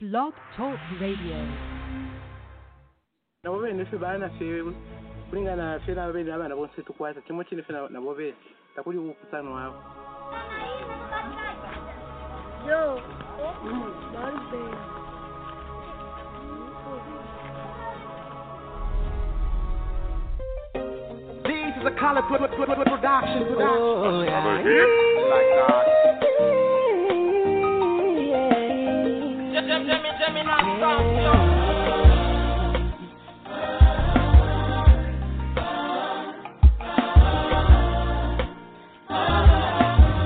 Blog Talk Radio. nabo bene ffe baana ffe kulingana ffe nabo bene abaana bonse tukwata kimwe kine ffe na- nabo bene takuli kukusanwako Yo. Dolphin. This is a color pro- pro- pro- production. production. Oh, yeah. Like that.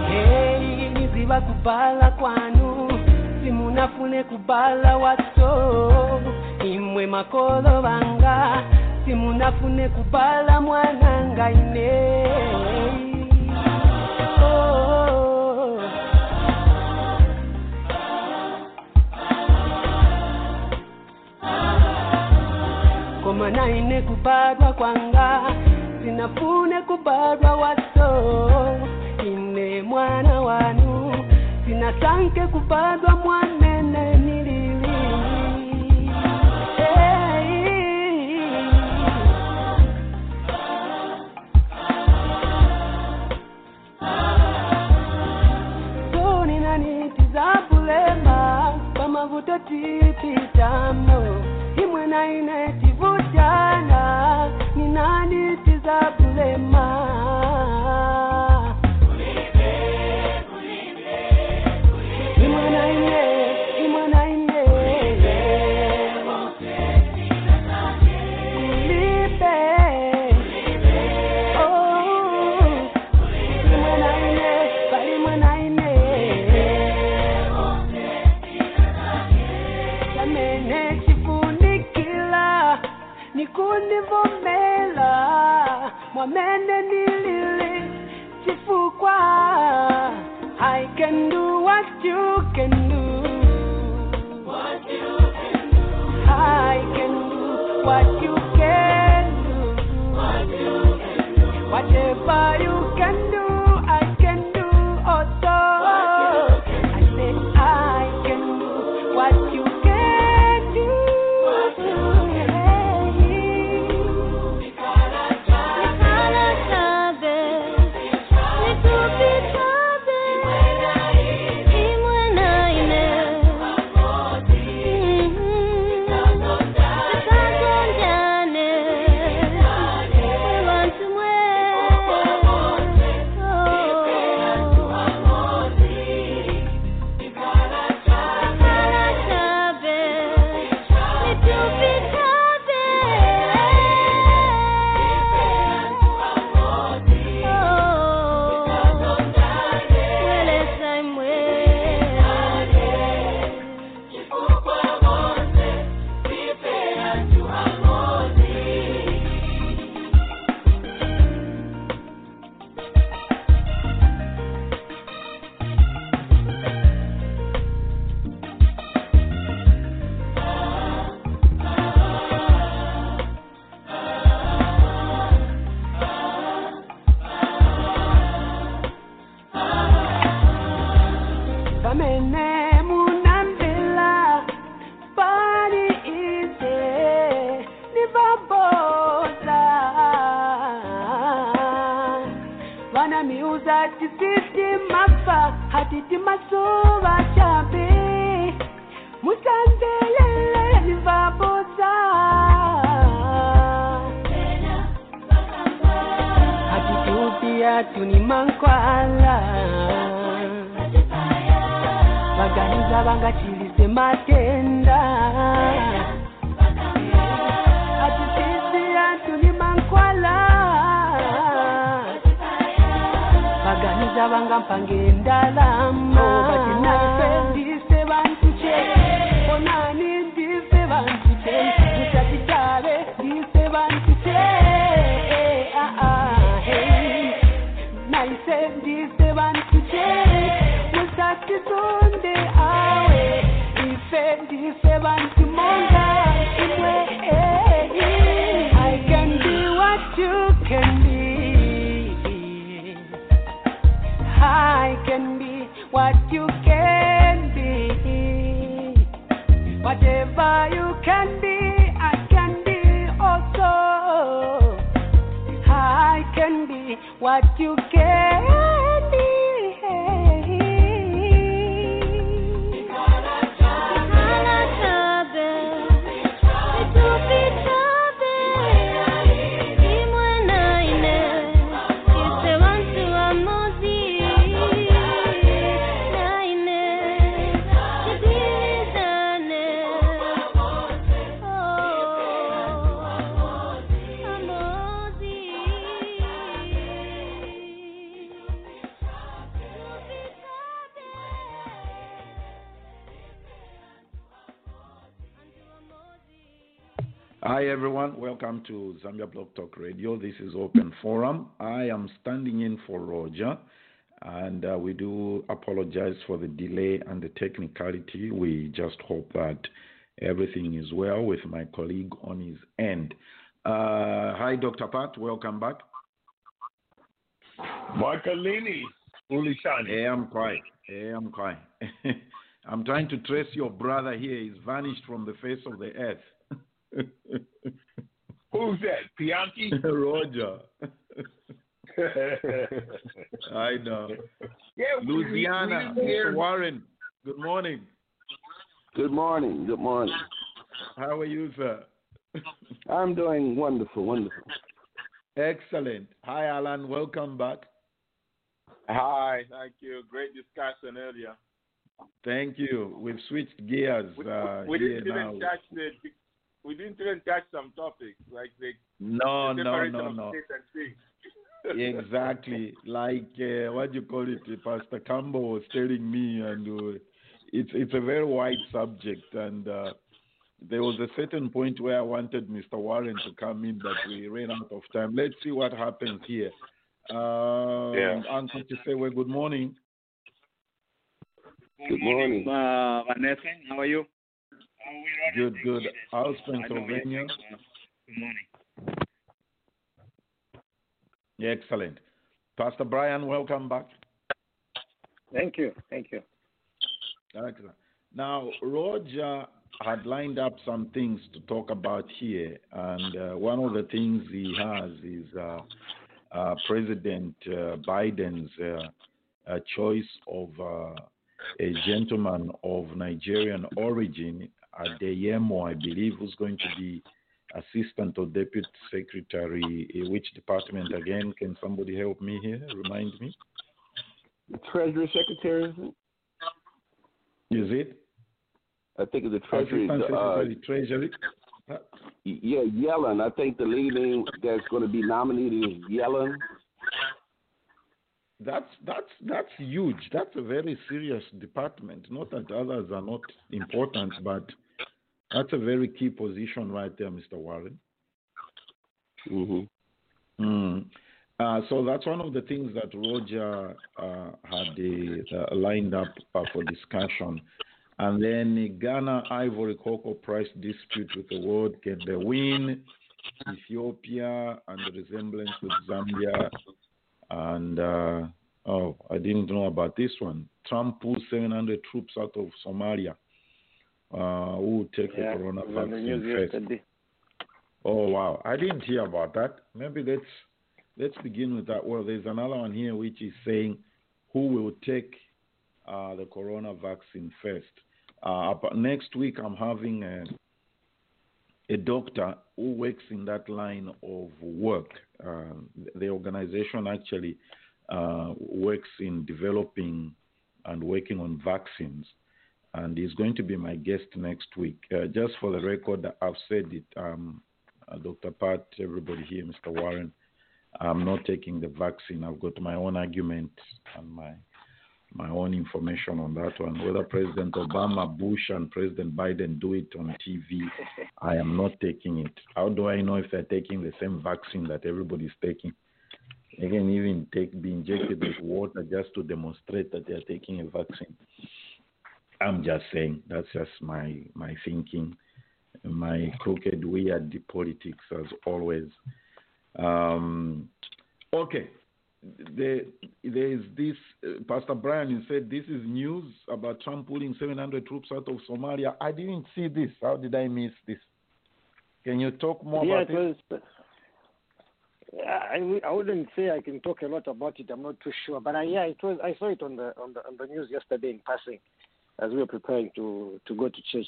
Hey, niziba kubala kwanu simunafune kubala wato. Imwe makolo banga simunafune kubala mwananga ine koma naine kubadwa kwanga sinafune kubadwa wato ine mwana wanu zinatanke kubadwa mwanene nilili hey. Soni ninanitizabulema niti za bulema pamavuto tipitamo za bulema welcome to Zambia Blog Talk Radio. This is Open Forum. I am standing in for Roger, and uh, we do apologize for the delay and the technicality. We just hope that everything is well with my colleague on his end. Uh, hi, Dr. Pat, welcome back. Marcolini, Ulishani. Hey, I'm quiet. Hey, I'm quiet. I'm trying to trace your brother here. He's vanished from the face of the earth. Who's that? Pianki? Roger. I know. Yeah, we- we- Louisiana, we didn't hear- Mr. Warren. Good morning. Good morning. Good morning. How are you, sir? I'm doing wonderful, wonderful. Excellent. Hi, Alan. Welcome back. Hi, thank you. Great discussion earlier. Thank you. We've switched gears We, uh, we here didn't now. even touch the we didn't even touch some topics like the, No, the no, no, of no. and things. exactly. Like uh, what do you call it? Pastor Campbell was telling me, and uh, it's it's a very wide subject. And uh, there was a certain point where I wanted Mr. Warren to come in, but we ran out of time. Let's see what happens here. Um, Yeah. Uncle Chisewe, good morning. Good morning. Uh, Vanessa, how are you? Good, good. How's Pennsylvania? Good morning. Excellent. Pastor Brian, welcome back. Thank you. Thank you. Excellent. Now, Roger had lined up some things to talk about here, and uh, one of the things he has is uh, uh, President uh, Biden's uh, uh, choice of uh, a gentleman of Nigerian origin, Adeyemo, I believe, who's going to be Assistant or Deputy Secretary. uh, Which department again? Can somebody help me here? Remind me. Treasury Secretary, is it? Is it? I think of the Treasury. Assistant uh, Treasury? Uh, yeah, Yellen. I think the leading that's going to be nominated is Yellen. That's that's that's huge. That's a very serious department. Not that others are not important, but that's a very key position right there, Mr. Warren. Mm-hmm. Mm. Uh, so that's one of the things that Roger uh, had uh, lined up uh, for discussion. And then Ghana Ivory Cocoa price dispute with the world. Can they win? Ethiopia and the resemblance with Zambia. And uh, oh, I didn't know about this one. Trump pulls 700 troops out of Somalia. Uh, who take Yeah, the corona it was on the vaccine first? yesterday. Oh wow, I didn't hear about that. Maybe let's let's begin with that. Well, there's another one here which is saying who will take uh, the corona vaccine first. Uh, next week, I'm having a, a doctor who works in that line of work. Uh, the organization actually uh, works in developing and working on vaccines, and he's going to be my guest next week. Uh, just for the record, I've said it, um, uh, Dr. Pat, everybody here, Mr. Warren. I'm not taking the vaccine. I've got my own argument and my my own information on that one. Whether President Obama, Bush, and President Biden do it on TV, I am not taking it. How do I know if they're taking the same vaccine that everybody's taking? They can even take be injected with water just to demonstrate that they're taking a vaccine. I'm just saying that's just my my thinking, my crooked, weird politics as always. Um, okay, there, there is this. Uh, Pastor Brian said this is news about Trump pulling 700 troops out of Somalia. I didn't see this. How did I miss this? Can you talk more yeah, about it? Was, I, I wouldn't say I can talk a lot about it. I'm not too sure, but I, yeah, it was. I saw it on the on the on the news yesterday in passing, as we were preparing to to go to church.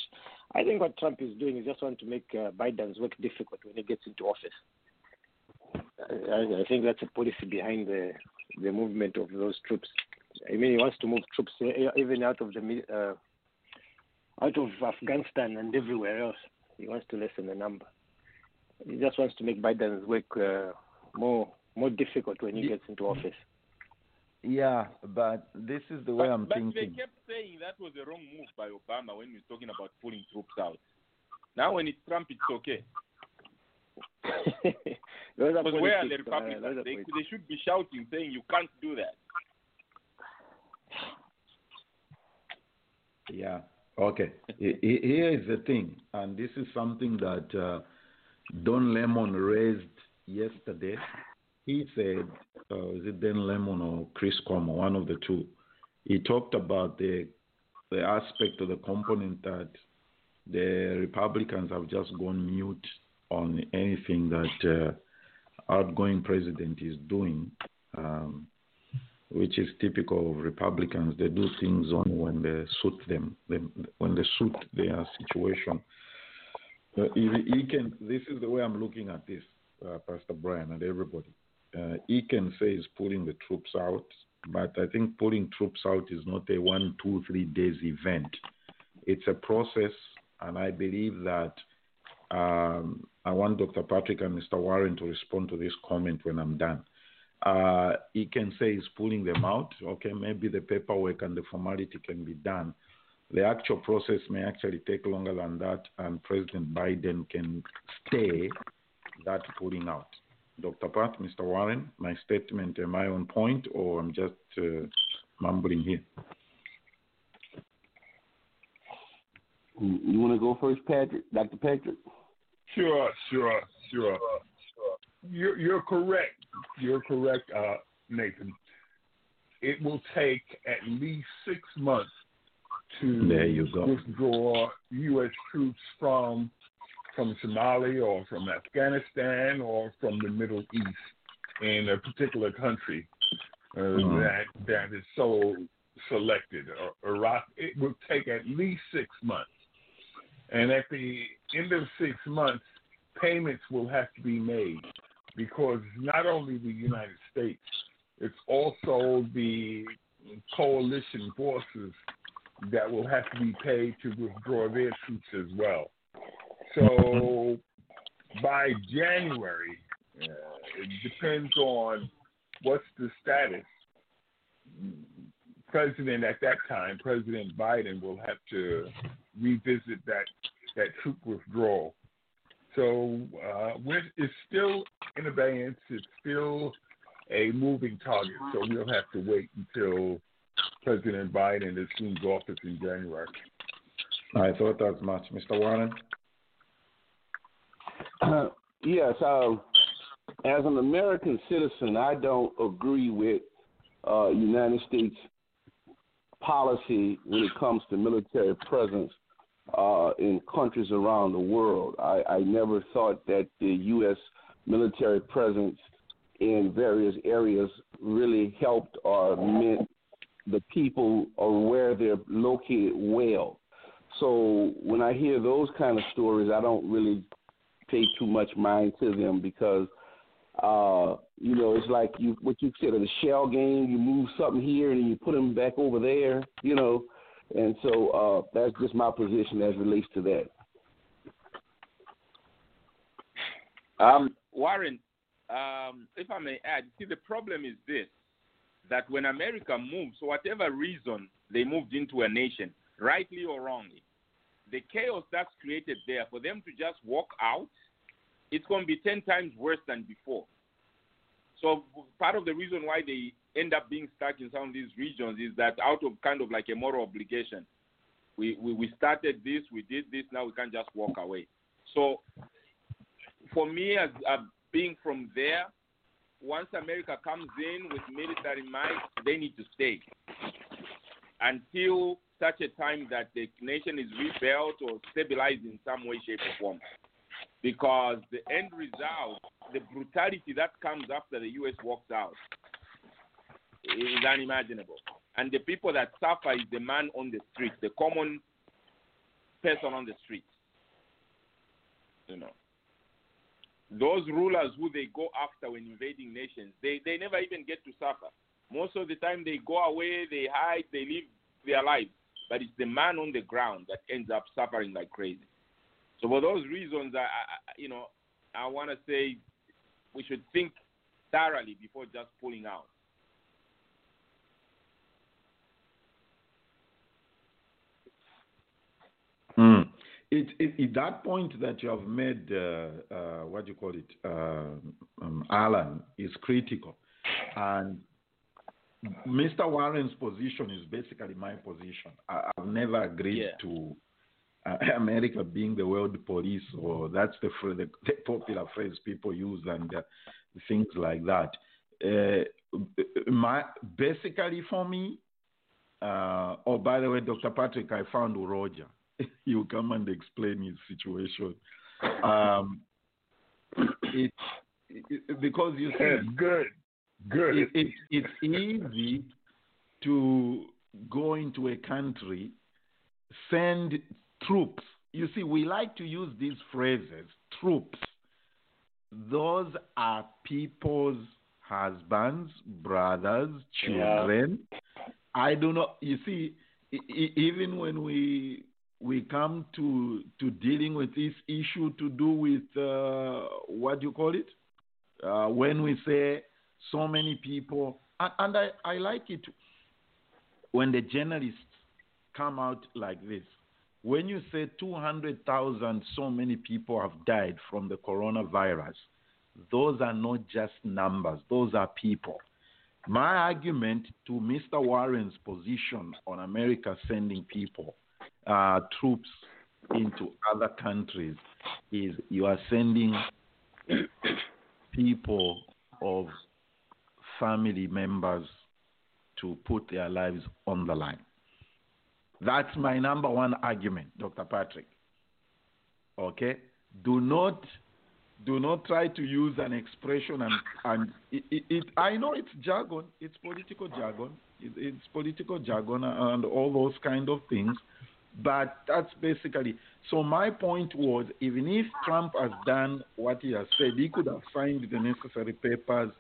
I think what Trump is doing is just want to make uh, Biden's work difficult when he gets into office. I, I think that's a policy behind the the movement of those troops. I mean, he wants to move troops even out of the uh, out of Afghanistan and everywhere else. He wants to lessen the number. He just wants to make Biden's work uh, more more difficult when he gets into office. Yeah, but this is the way but, I'm but thinking. they kept saying that was a wrong move by Obama when he was talking about pulling troops out. Now when it's Trump, it's okay. Because where are the uh, Republicans? are they, they should be shouting, saying, you can't do that. Yeah. Okay. He- he- Here is the thing, and this is something that uh, Don Lemon raised yesterday. He said, uh, is it Don Lemon or Chris Cuomo, one of the two? He talked about the the aspect of the component that the Republicans have just gone mute on anything that uh, outgoing president is doing. Um, which is typical of Republicans. They do things only when they suit them, they, when they suit their situation. Uh, he, he can. This is the way I'm looking at this, uh, Pastor Brian and everybody. Uh, he can say he's pulling the troops out, but I think pulling troops out is not a one, two, three days event. It's a process, and I believe that. Um, I want Dr. Patrick and Mr. Warren to respond to this comment when I'm done uh, he can say he's pulling them out. Okay, maybe the paperwork and the formality can be done. The actual process may actually take longer than that, and President Biden can stay that pulling out. Dr. Pat, Mr. Warren, my statement, am I on point or I'm just uh, mumbling here? You want to go first, Patrick? Dr. Patrick? Sure, sure, sure. You're, you're correct. You're correct, uh, Nathan. It will take at least six months to There you go. withdraw U.S. troops from from Somalia or from Afghanistan or from the Middle East in a particular country uh, Mhm. that that is so selected. Uh, Iraq. It will take at least six months, and at the end of six months, payments will have to be made because not only the United States, it's also the coalition forces that will have to be paid to withdraw their troops as well. So by January, uh, it depends on what's the status. President at that time, President Biden, will have to revisit that that troop withdrawal. So uh, it's still in abeyance. It's still a moving target. So we'll have to wait until President Biden assumes office in January. I thought as much. Mr. Warren? yes, uh, as an American citizen, I don't agree with uh, United States policy when it comes to military presence uh, in countries around the world. I, I never thought that the U.S. military presence in various areas really helped or meant the people or where they're located well. So when I hear those kind of stories, I don't really pay too much mind to them because uh, you know, it's like you what you said the shell game. You move something here and you put them back over there. You know, and so uh, that's just my position as relates to that. Um, Warren, um, if I may add, see, the problem is this that when America moves, for whatever reason they moved into a nation, rightly or wrongly, the chaos that's created there, for them to just walk out, it's going to be 10 times worse than before. So, part of the reason why they end up being stuck in some of these regions is that out of kind of like a moral obligation, we, we, we started this, we did this, now we can't just walk away. So, for me, as uh, being from there, once America comes in with military might, they need to stay until such a time that the nation is rebuilt or stabilized in some way, shape, or form. Because the end result, the brutality that comes after the U.S. walks out, is unimaginable. And the people that suffer is the man on the street, the common person on the street. You know. Those rulers who they go after when invading nations, they, they never even get to suffer. Most of the time they go away, they hide, they live their lives. But it's the man on the ground that ends up suffering like crazy. So for those reasons, I, I you know, I want to say we should think thoroughly before just pulling out. Mm. It, it, it, that point that you have made, uh, uh, what do you call it, uh, um, Alan, is critical. And Mr. Warren's position is basically my position. I, have never agreed yeah. to uh, America being the world police, or that's the, the, the popular phrase people use, and uh, things like that. Uh, my basically for me. oh, by the way, Dr. Patrick, I found Roger. you come and explain his situation. Um, it, it, because you see, good, good. It, it, it's easy to go into a country, send troops. You see, we like to use these phrases, troops. Those are people's husbands, brothers, children. Yeah. I do not. You see, even when we we come to to dealing with this issue to do with uh, what do you call it? Uh, when we say so many people, and, and I, I like it when the journalists come out like this. When you say 200,000, so many people have died from the coronavirus, those are not just numbers, those are people. My argument to Mr. Warren's position on America sending people uh, troops into other countries is you are sending people of family members to put their lives on the line. That's my number one argument, Dr. Patrick. Okay? Do not do not try to use an expression and, and it, it, it, I know it's jargon, it's political jargon, it, it's political jargon and all those kind of things, but that's basically so. My point was, even if Trump has done what he has said, he could have signed the necessary papers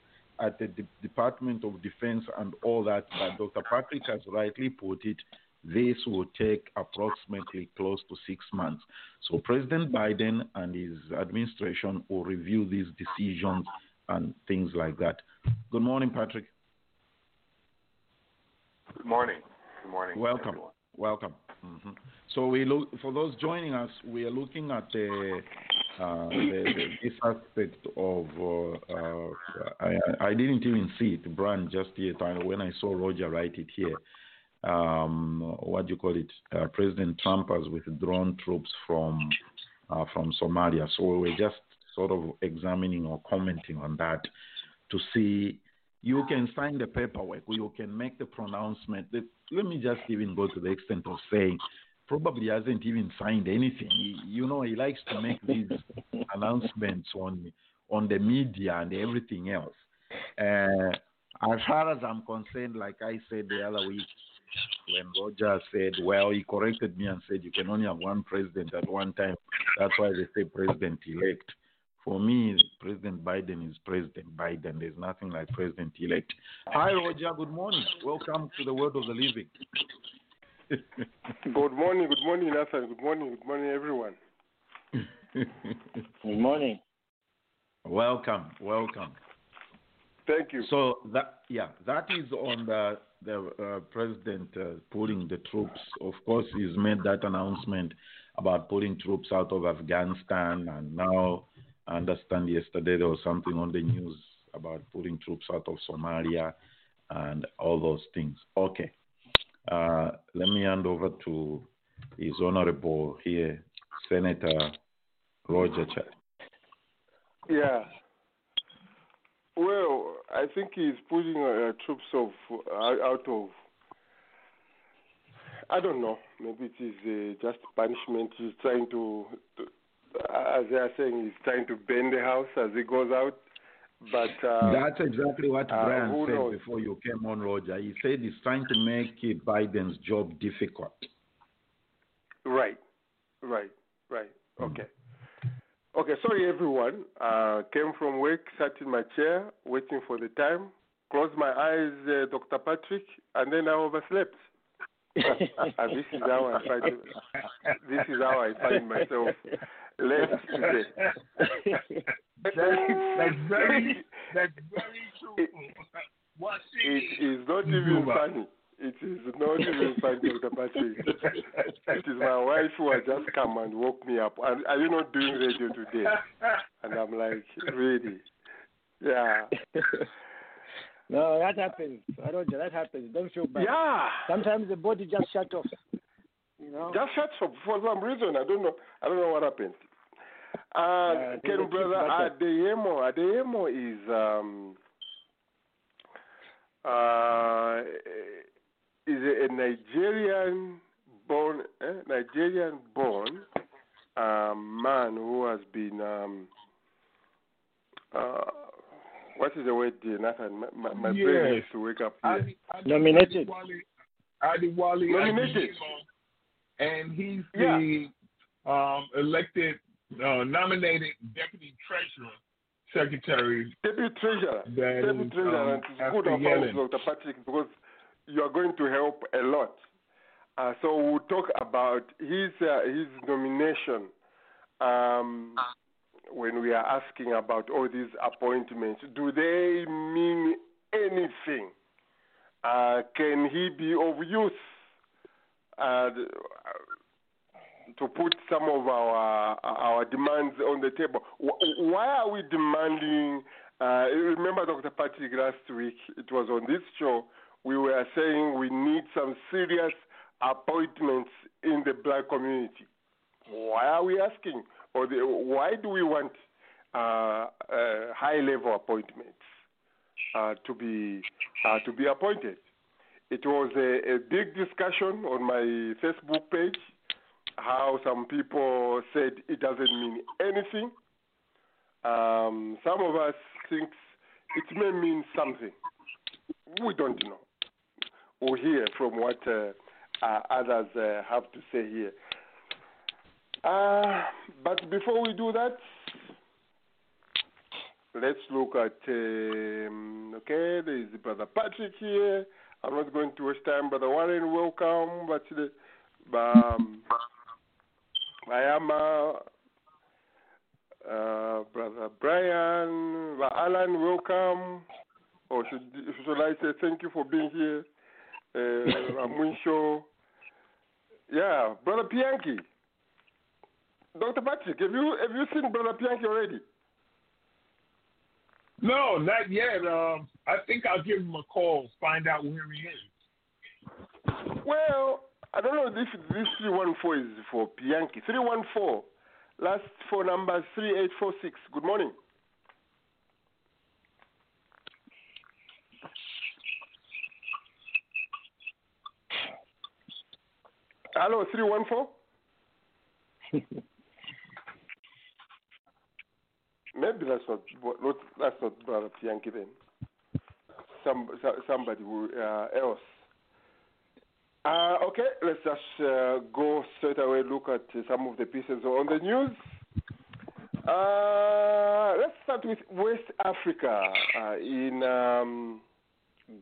at the D- Department of Defense and all that. But Dr. Patrick has rightly put it, this will take approximately close to six months. So President Biden and his administration will review these decisions and things like that. Good morning, Patrick. Good morning. Good morning. Welcome. Everyone. Welcome. Mm-hmm. So we look for those joining us. We are looking at the, uh, the, the this aspect of. Uh, uh, I, I didn't even see it, Brand, just yet. When I saw Roger write it here, um, what do you call it? Uh, President Trump has withdrawn troops from uh, from Somalia. So we're just sort of examining or commenting on that to see you can sign the paperwork, or you can make the pronouncement. Let me just even go to the extent of saying, probably hasn't even signed anything. He, you know, he likes to make these announcements on on the media and everything else. Uh, as far as I'm concerned, like I said the other week, when Roger said, well, he corrected me and said you can only have one president at one time. That's why they say president elect. For me, President Biden is President Biden. There's nothing like President elect. Hi, Roger. Good morning. Welcome to the world of the living. good morning. Good morning, Nathan. Good morning. Good morning, everyone. good morning. Welcome. Welcome. Thank you. So that yeah, that is on the the uh, president uh, pulling the troops. Of course, he's made that announcement about pulling troops out of Afghanistan, and now I understand yesterday there was something on the news about putting troops out of Somalia and all those things. Okay. Uh, let me hand over to His Honorable here, Senator Roger Chad. Yeah. Well, I think he's putting uh, troops of uh, out of. I don't know. Maybe it is uh, just punishment. He's trying to, as they are saying, he's trying to bend the house as he goes out. But uh, That's exactly what uh, Brian said knows? before you came on, Roger. He said he's trying to make Biden's job difficult. Right, right, right. Okay. Okay, sorry everyone. Uh, came from work, sat in my chair, waiting for the time, closed my eyes, uh, Dr. Patrick, and then I overslept. and this is how I find this is how I find myself late today. That's, that's very, that's very true. What It is not even funny. It is not even funny, Dr. Patrick. It is my wife who has just come and woke me up. And are you not doing radio today? And I'm like, really? Yeah. No, that happens. Roger, that happens. Don't feel bad. Yeah. Sometimes the body just shut off. You know? Just shut up for some reason. I don't know. I don't know what happened. Uh, Yeah, Ken brother back up. Adeyemo. Adeyemo is um uh is a, a Nigerian born eh, Nigerian born um, man who has been um uh what is the word dear Nathan? My, my, my brain needs to wake up here. Adi- Adi- Nominated. Adewale Nominated. Adeyemo, and he's Yeah. the um, elected, uh, nominated deputy treasurer secretary. Deputy Treasurer. Deputy is, Treasurer. um, and it's good of Yellen. Dr. Patrick because you are going to help a lot. Uh, so we'll talk about his uh, his nomination um, when we are asking about all these appointments. Do they mean anything? Uh, can he be of use uh, to put some of our our demands on the table? Why are we demanding? Uh, remember, Dr. Patrick, last week it was on this show. We were saying we need some serious appointments in the black community. Why are we asking? Or the, why do we want uh, uh, high level appointments uh, to be uh, to be appointed? It was a, a big discussion on my Facebook page. How some people said it doesn't mean anything. Um, some of us think it may mean something. We don't know. We'll hear from what uh, uh, others uh, have to say here. Uh, but before we do that, let's look at. Um, okay, there is Brother Patrick here. I'm not going to waste time. Brother Warren, welcome. But the, um, I am uh, uh, Brother Brian, Brother Alan, welcome. Or should, should I say thank you for being here? Uh. Yeah, Brother Pianki. Dr. Patrick, have you have you seen Brother Pianki already? No, not yet. Um, I think I'll give him a call, find out where he is. Well, I don't know if this 314 is for Pianki. 314, last four numbers 3846. Good morning. Hello, 314? Maybe that's not, that's not Brother Pianki then. Some, somebody uh, else. Uh, okay, let's just uh, go straight away look at some of the pieces on the news. Uh, let's start with West Africa uh, in um,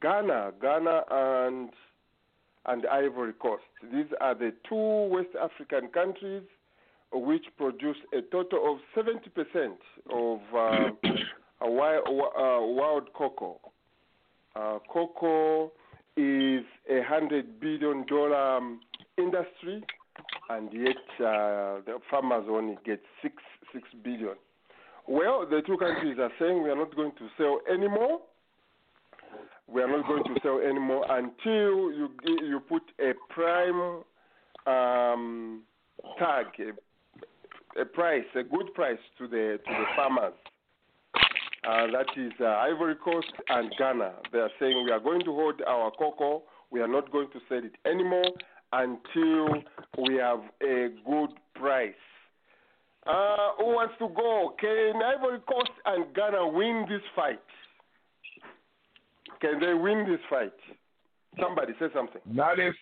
Ghana, Ghana and and Ivory Coast. These are the two West African countries which produce a total of 70% of uh, wild, uh, wild cocoa. Uh, cocoa is a hundred billion dollar um, industry, and yet uh, the farmers only get six six billion. Well, the two countries are saying we are not going to sell anymore. We are not going to sell anymore until you you put a prime um, tag, a, a price, a good price to the to the farmers. Uh, that is uh, Ivory Coast and Ghana. They are saying we are going to hold our cocoa. We are not going to sell it anymore until we have a good price. Uh, who wants to go? Can Ivory Coast and Ghana win this fight? Can they win this fight? Somebody say something. Not if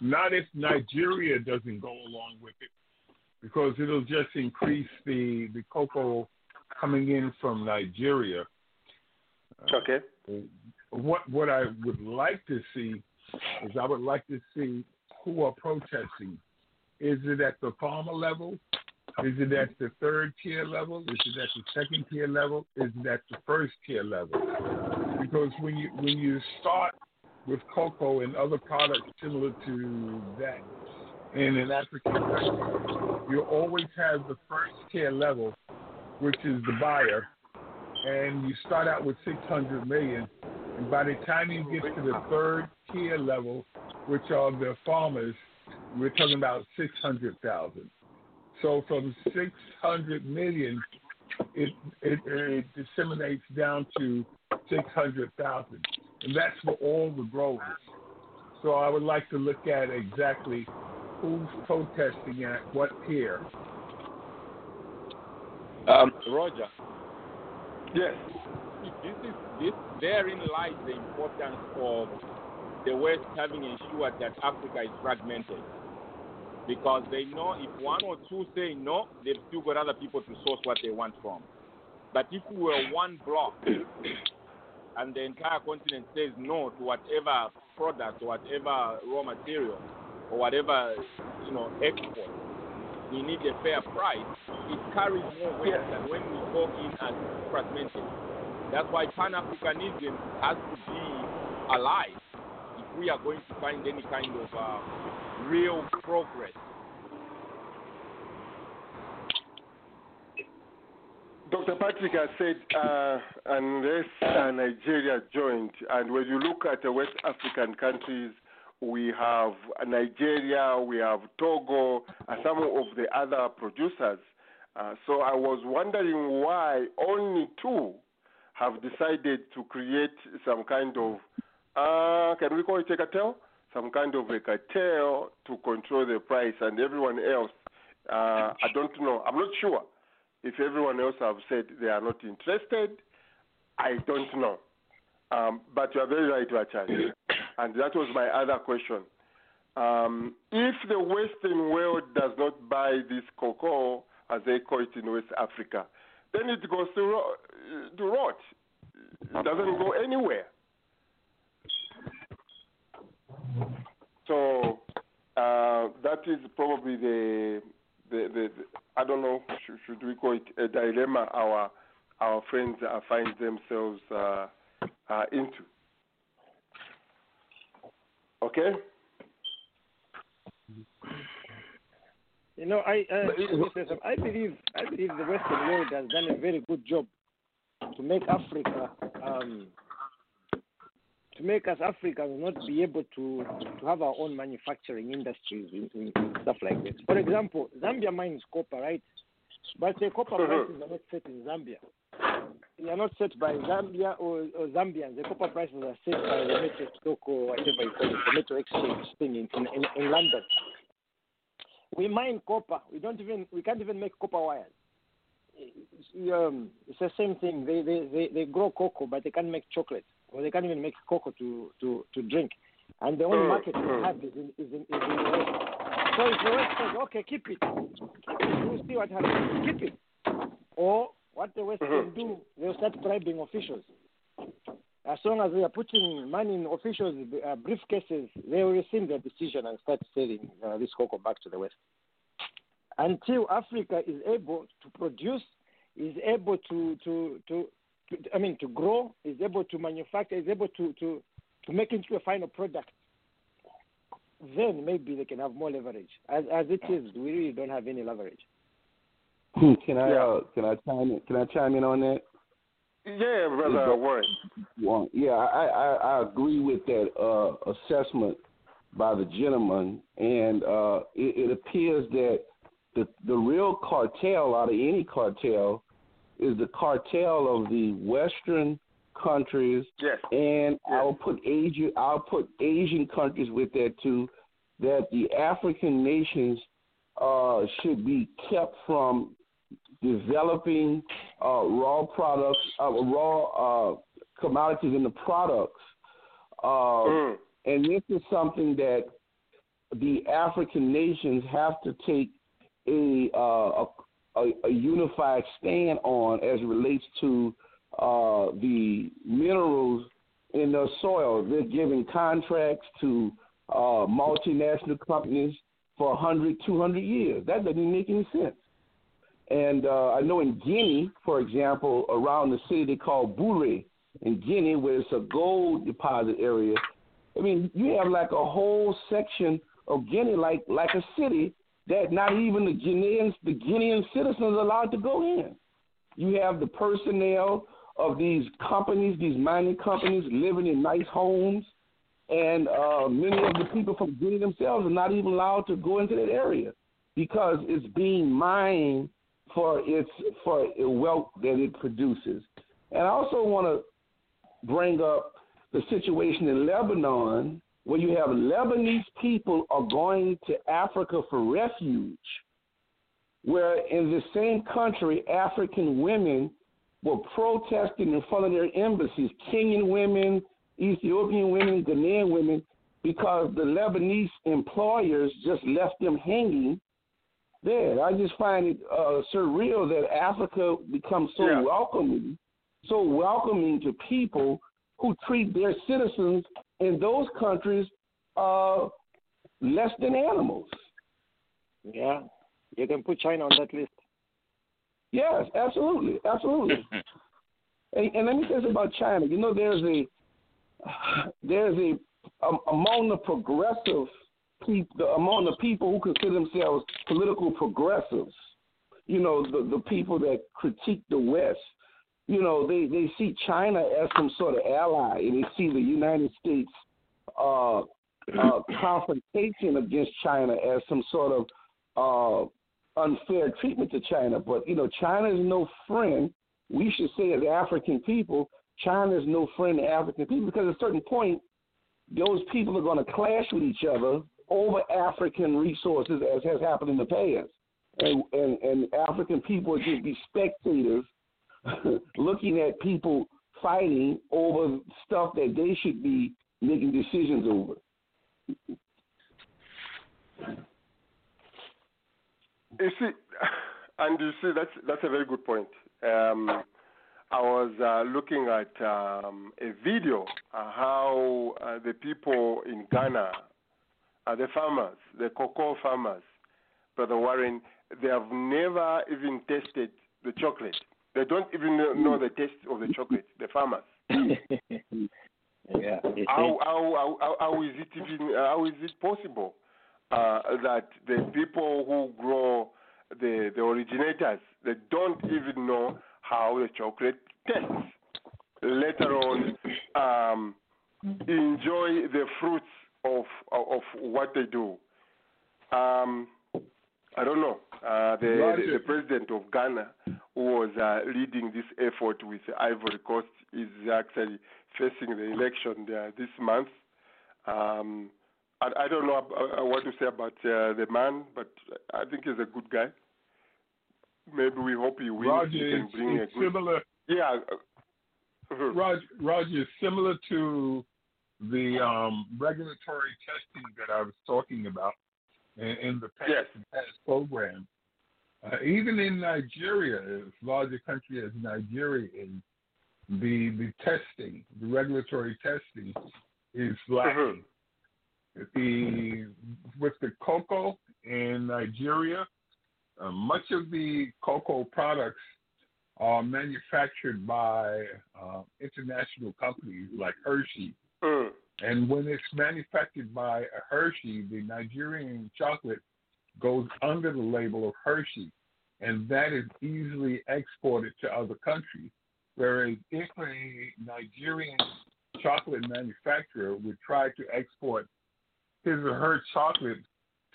not if Nigeria doesn't go along with it, because it'll just increase the the cocoa coming in from Nigeria. Uh, okay. What what I would like to see is I would like to see who are protesting. Is it at the farmer level? Is it at the third tier level? Is it at the second tier level? Is it at the first tier level? Because when you when you start with cocoa and other products similar to that in an African country, you always have the first tier level, which is the buyer, and you start out with 600 million, and by the time you get to the third tier level, which are the farmers, we're talking about 600,000. So from 600 million, it, it, it disseminates down to 600,000. And that's for all the growers. So I would like to look at exactly who's protesting at what tier. Um, Roger. Yes. This is this therein lies the importance of the West having ensured that Africa is fragmented. Because they know if one or two say no, they've still got other people to source what they want from. But if we were one block and the entire continent says no to whatever product or whatever raw material or whatever you know export, we need a fair price. It carries more weight than when we go in as fragmented. That's why Pan Africanism has to be alive if we are going to find any kind of uh, real progress. Dr. Patrick has said uh, unless uh, Nigeria joined, and when you look at the West African countries, we have Nigeria, we have Togo, and some of the other producers. Uh, so I was wondering why only two have decided to create some kind of, uh, can we call it a cartel? Some kind of a cartel to control the price, and everyone else, uh, I don't know. I'm not sure if everyone else have said they are not interested. I don't know. Um, but you are very right, Richard. And that was my other question. Um, if the Western world does not buy this cocoa, as they call it in West Africa, then it goes to, ro- to rot. It doesn't go anywhere. So uh, that is probably the, the, the, the I don't know, should, should, we call it a dilemma our our friends find themselves uh, uh, into. Okay. You know, I uh, I believe I believe the Western world has done a very good job to make Africa um, to make us Africans not be able to to have our own manufacturing industries in, in, in stuff like this. For example, Zambia mines copper, right? But the copper prices are not set in Zambia. They are not set by Zambia or, or Zambians. The copper prices are set by the metal stock or whatever you call it, the metal exchange thing in, in, in, in London. We mine copper. We don't even we can't even make copper wires. It's, um, it's the same thing. They, they they they grow cocoa, but they can't make chocolate, or they can't even make cocoa to to to drink. And the only market we have is in is in, is in the West. So if the West says, okay, keep it, keep it, we'll see what happens. Keep it. Or what the West can do, they'll start bribing officials. As long as they are putting money in officials' uh, briefcases, they will rescind their decision and start selling uh, this cocoa back to the West. Until Africa is able to produce, is able to, to, to, to I mean, to grow, is able to manufacture, is able to, to, to make into a final product, then maybe they can have more leverage. As, as it is, we really don't have any leverage. Can I uh, can I chime in, can I chime in on that? Yeah, brother. Well, yeah, I, I I agree with that uh, assessment by the gentleman, and uh, it, it appears that the the real cartel out of any cartel is the cartel of the Western countries, yes. and I'll put Asia, I'll put Asian countries with that too. That the African nations uh, should be kept from developing uh, raw products, uh, raw uh, commodities in the products. Uh, And this is something that the African nations have to take a, uh, a, a unified stand on as it relates to uh, the minerals in the soil. They're giving contracts to uh, multinational companies for 100, 200 years. That doesn't make any sense. And uh, I know in Guinea, for example, around the city they call Bure in Guinea, where it's a gold deposit area. I mean, you have like a whole section of Guinea, like like a city that not even the Guineans, the Guinean citizens, are allowed to go in. You have the personnel of these companies, these mining companies, living in nice homes, and uh, many of the people from Guinea themselves are not even allowed to go into that area because it's being mined for its for the wealth that it produces. And I also want to bring up the situation in Lebanon where you have Lebanese people are going to Africa for refuge, where in the same country African women were protesting in front of their embassies, Kenyan women, Ethiopian women, Ghanaian women, because the Lebanese employers just left them hanging there. I just find it uh, surreal that Africa becomes so Yeah. welcoming, so welcoming to people who treat their citizens in those countries uh, less than animals. Yeah, you can put China on that list. Yes, absolutely, absolutely. and, and let me say this about China. You know, there's a there's a um, among the progressive people, among the people who consider themselves political progressives. You know, the the people that critique the West. You know, they they see China as some sort of ally, and they see the United States uh, uh, confrontation against China as some sort of uh, unfair treatment to China. But you know, China is no friend. We should say as African people, China is no friend to African people because at a certain point, those people are going to clash with each other over African resources, as has happened in the past. And and, and African people just be spectators, looking at people fighting over stuff that they should be making decisions over. You see, and you see that's that's a very good point. Um, I was uh, looking at um, a video uh, how uh, the people in Ghana, uh, the farmers, the cocoa farmers, Brother Warren, they have never even tasted the chocolate. They don't even know, the taste of the chocolate. The farmers. Yeah. how, how, how, how is it even how is it possible uh, that the people who grow the the originators they don't even know how the chocolate tastes later on um, enjoy the fruits of of what they do um, I don't know uh, the, the the president of Ghana who was uh, leading this effort with Ivory Coast is actually facing the election there this month. Um, I, I don't know uh, what to say about uh, the man, but I think he's a good guy. Maybe we hope he wins. Roger he can bring a good. similar. Yeah. uh, Roger, Roger is similar to the um, regulatory testing that I was talking about in, in the past, past program. Uh, even in Nigeria, as large a country as Nigeria is, the the testing, the regulatory testing, is lacking. The with the cocoa in Nigeria, uh, much of the cocoa products are manufactured by uh, international companies like Hershey. Mm. And when it's manufactured by a Hershey, the Nigerian chocolate goes under the label of Hershey, and that is easily exported to other countries. Whereas if a Nigerian chocolate manufacturer would try to export his or her chocolate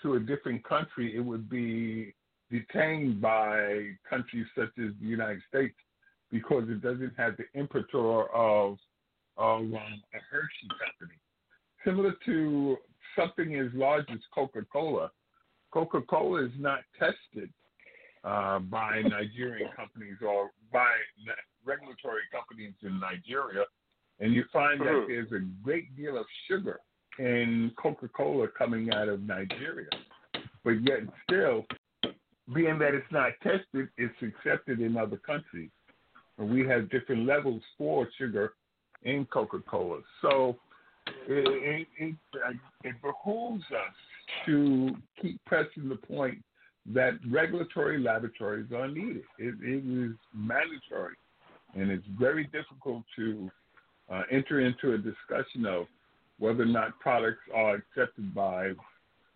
to a different country, it would be detained by countries such as the United States because it doesn't have the imprimatur of of um, a Hershey company. Similar to something as large as Coca-Cola, Coca-Cola is not tested uh, by Nigerian companies or by regulatory companies in Nigeria, and you find that Mhm. there's a great deal of sugar in Coca-Cola coming out of Nigeria, but yet still, being that it's not tested, it's accepted in other countries. And we have different levels for sugar in Coca-Cola. So it, it, it, it behooves us to keep pressing the point that regulatory laboratories are needed. It, it is mandatory, and it's very difficult to uh, enter into a discussion of whether or not products are accepted by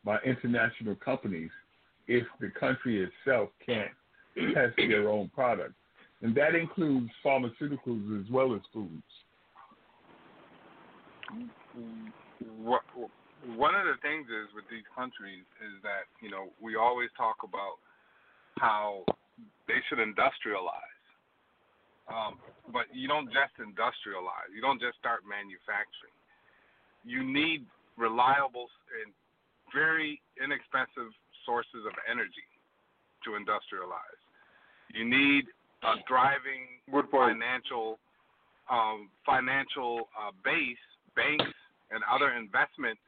by international companies if the country itself can't test their own products, and that includes pharmaceuticals as well as foods. What one of the things is with these countries is that you know we always talk about how they should industrialize, um, but you don't just industrialize. You don't just start manufacturing. You need reliable and very inexpensive sources of energy to industrialize. You need a driving financial um, financial uh, base, banks, and other investment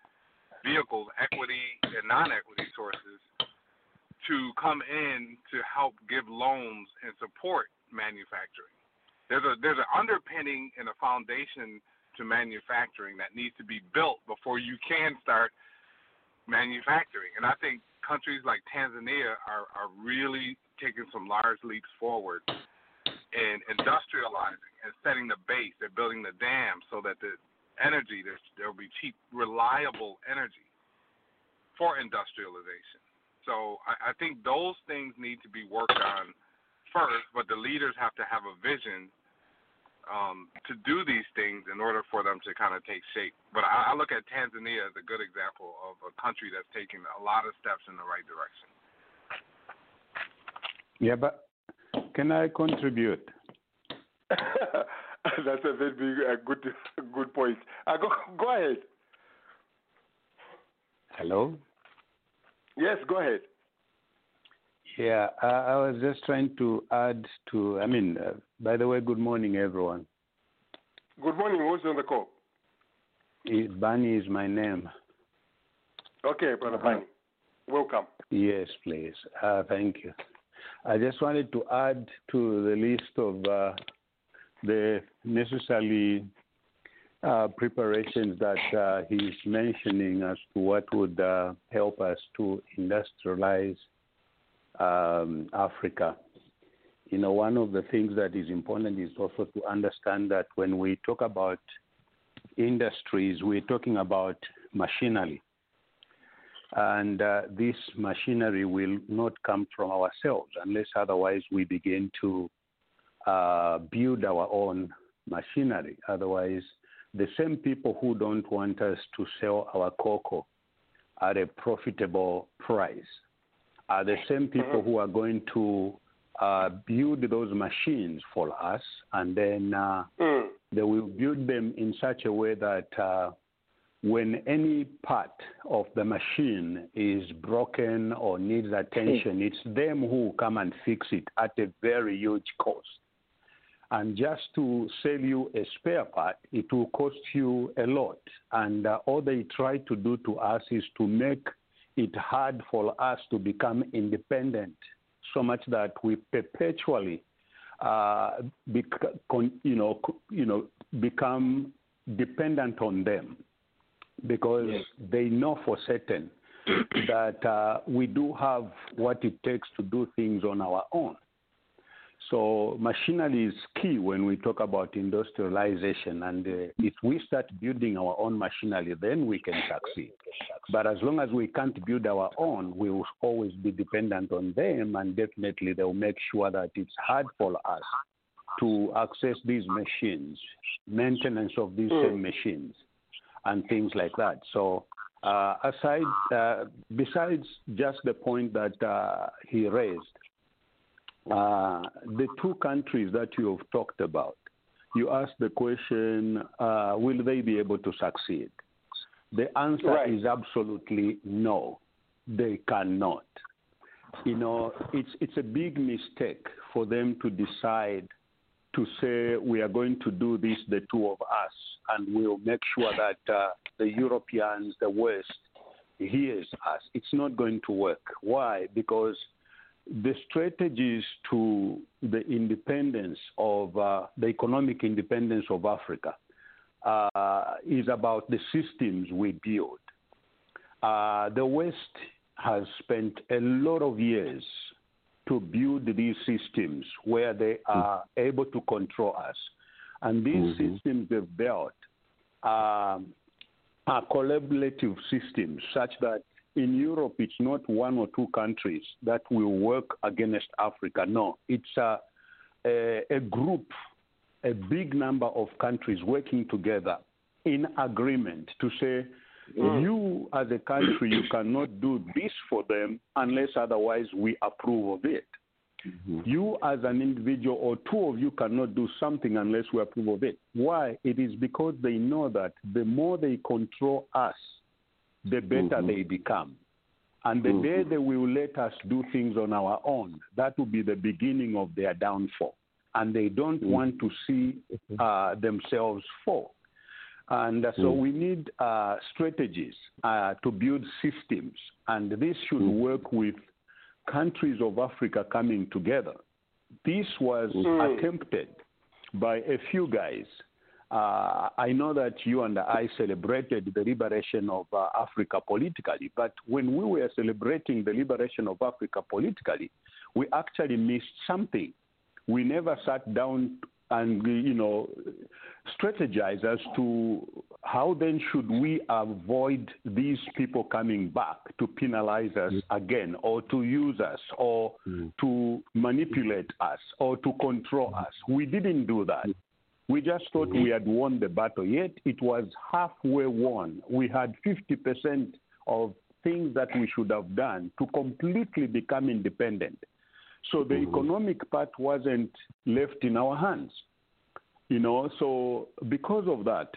vehicles, equity and non-equity sources, to come in to help give loans and support manufacturing. There's a there's an underpinning and a foundation to manufacturing that needs to be built before you can start manufacturing. And I think countries like Tanzania are, are really taking some large leaps forward in industrializing and setting the base. They're building the dam so that the energy there's, there will be cheap, reliable energy for industrialization. So I, I think those things need to be worked on first, but the leaders have to have a vision um, to do these things in order for them to kind of take shape. But I, I look at Tanzania as a good example of a country that's taking a lot of steps in the right direction. Yeah, but can I contribute? That's a very big, uh, good, good point. Uh, go, go ahead. Hello? Yes, go ahead. Yeah, I, I was just trying to add to, I mean, uh, by the way, good morning, everyone. Good morning. Who's on the call? Eh, Bunny is my name. Okay, brother Bani. Welcome. Yes, please. Uh, thank you. I just wanted to add to the list of uh, the necessary uh, preparations that uh, he's mentioning as to what would uh, help us to industrialize um, Africa. You know, one of the things that is important is also to understand that when we talk about industries, we're talking about machinery. And uh, this machinery will not come from ourselves unless otherwise we begin to uh, build our own machinery. Otherwise, the same people who don't want us to sell our cocoa at a profitable price are the same people who are going to uh, build those machines for us, and then uh, they will build them in such a way that uh, when any part of the machine is broken or needs attention, it's them who come and fix it at a very huge cost. And just to sell you a spare part, it will cost you a lot. And uh, all they try to do to us is to make it hard for us to become independent, so much that we perpetually, uh, bec- con- you know, co- you know, become dependent on them, because they know for certain that uh, we do have what it takes to do things on our own. So machinery is key when we talk about industrialization, and uh, if we start building our own machinery, then we can succeed. But as long as we can't build our own, we will always be dependent on them, and definitely they will make sure that it's hard for us to access these machines, maintenance of these same machines, and things like that. So. Uh, aside, uh, besides just the point that uh, he raised, uh, the two countries that you have talked about, you asked the question, uh, will they be able to succeed? The answer Right. is absolutely no. They cannot. You know, it's it's a big mistake for them to decide to say we are going to do this, the two of us, and we'll make sure that uh, the Europeans, the West, hears us. It's not going to work. Why? Because the strategies to the independence of uh, the economic independence of Africa uh, is about the systems we build. Uh, the West has spent a lot of years to build these systems where they are able to control us. And these systems they've built um, are collaborative systems such that in Europe it's not one or two countries that will work against Africa. No, it's a, a, a group, a big number of countries working together in agreement to say, Mm. you as a country, you cannot do this for them unless otherwise we approve of it. You as an individual or two of you cannot do something unless we approve of it. Why? It is because they know that the more they control us, the better they become. And the day they will let us do things on our own, that will be the beginning of their downfall. And they don't want to see uh, themselves fall. And uh, so Mm. we need uh, strategies uh, to build systems. And this should work with countries of Africa coming together. This was attempted by a few guys. Uh, I know that you and I celebrated the liberation of uh, Africa politically, but when we were celebrating the liberation of Africa politically, we actually missed something. We never sat down and you know strategize as to how then should we avoid these people coming back to penalize us again or to use us or to manipulate us or to control us. We didn't do that we just thought we had won the battle yet it was halfway won we had 50% of things that we should have done to completely become independent so the mm-hmm. economic part wasn't left in our hands. You know, so because of that,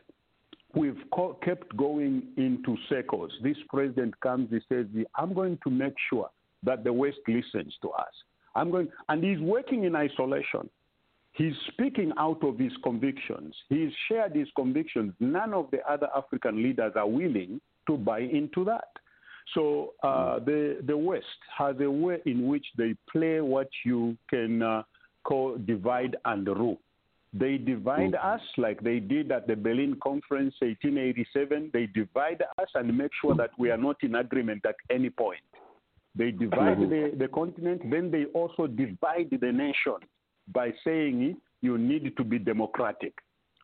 we've co- kept going into circles. This president comes, he says, I'm going to make sure that the West listens to us. I'm going, and he's working in isolation. He's speaking out of his convictions. He's shared his convictions. None of the other African leaders are willing to buy into that. So uh, the the West has a way in which they play what you can uh, call divide and rule. They divide us like they did at the Berlin Conference 1887. They divide us and make sure that we are not in agreement at any point. They divide the, the continent, then they also divide the nation by saying it, you need to be democratic.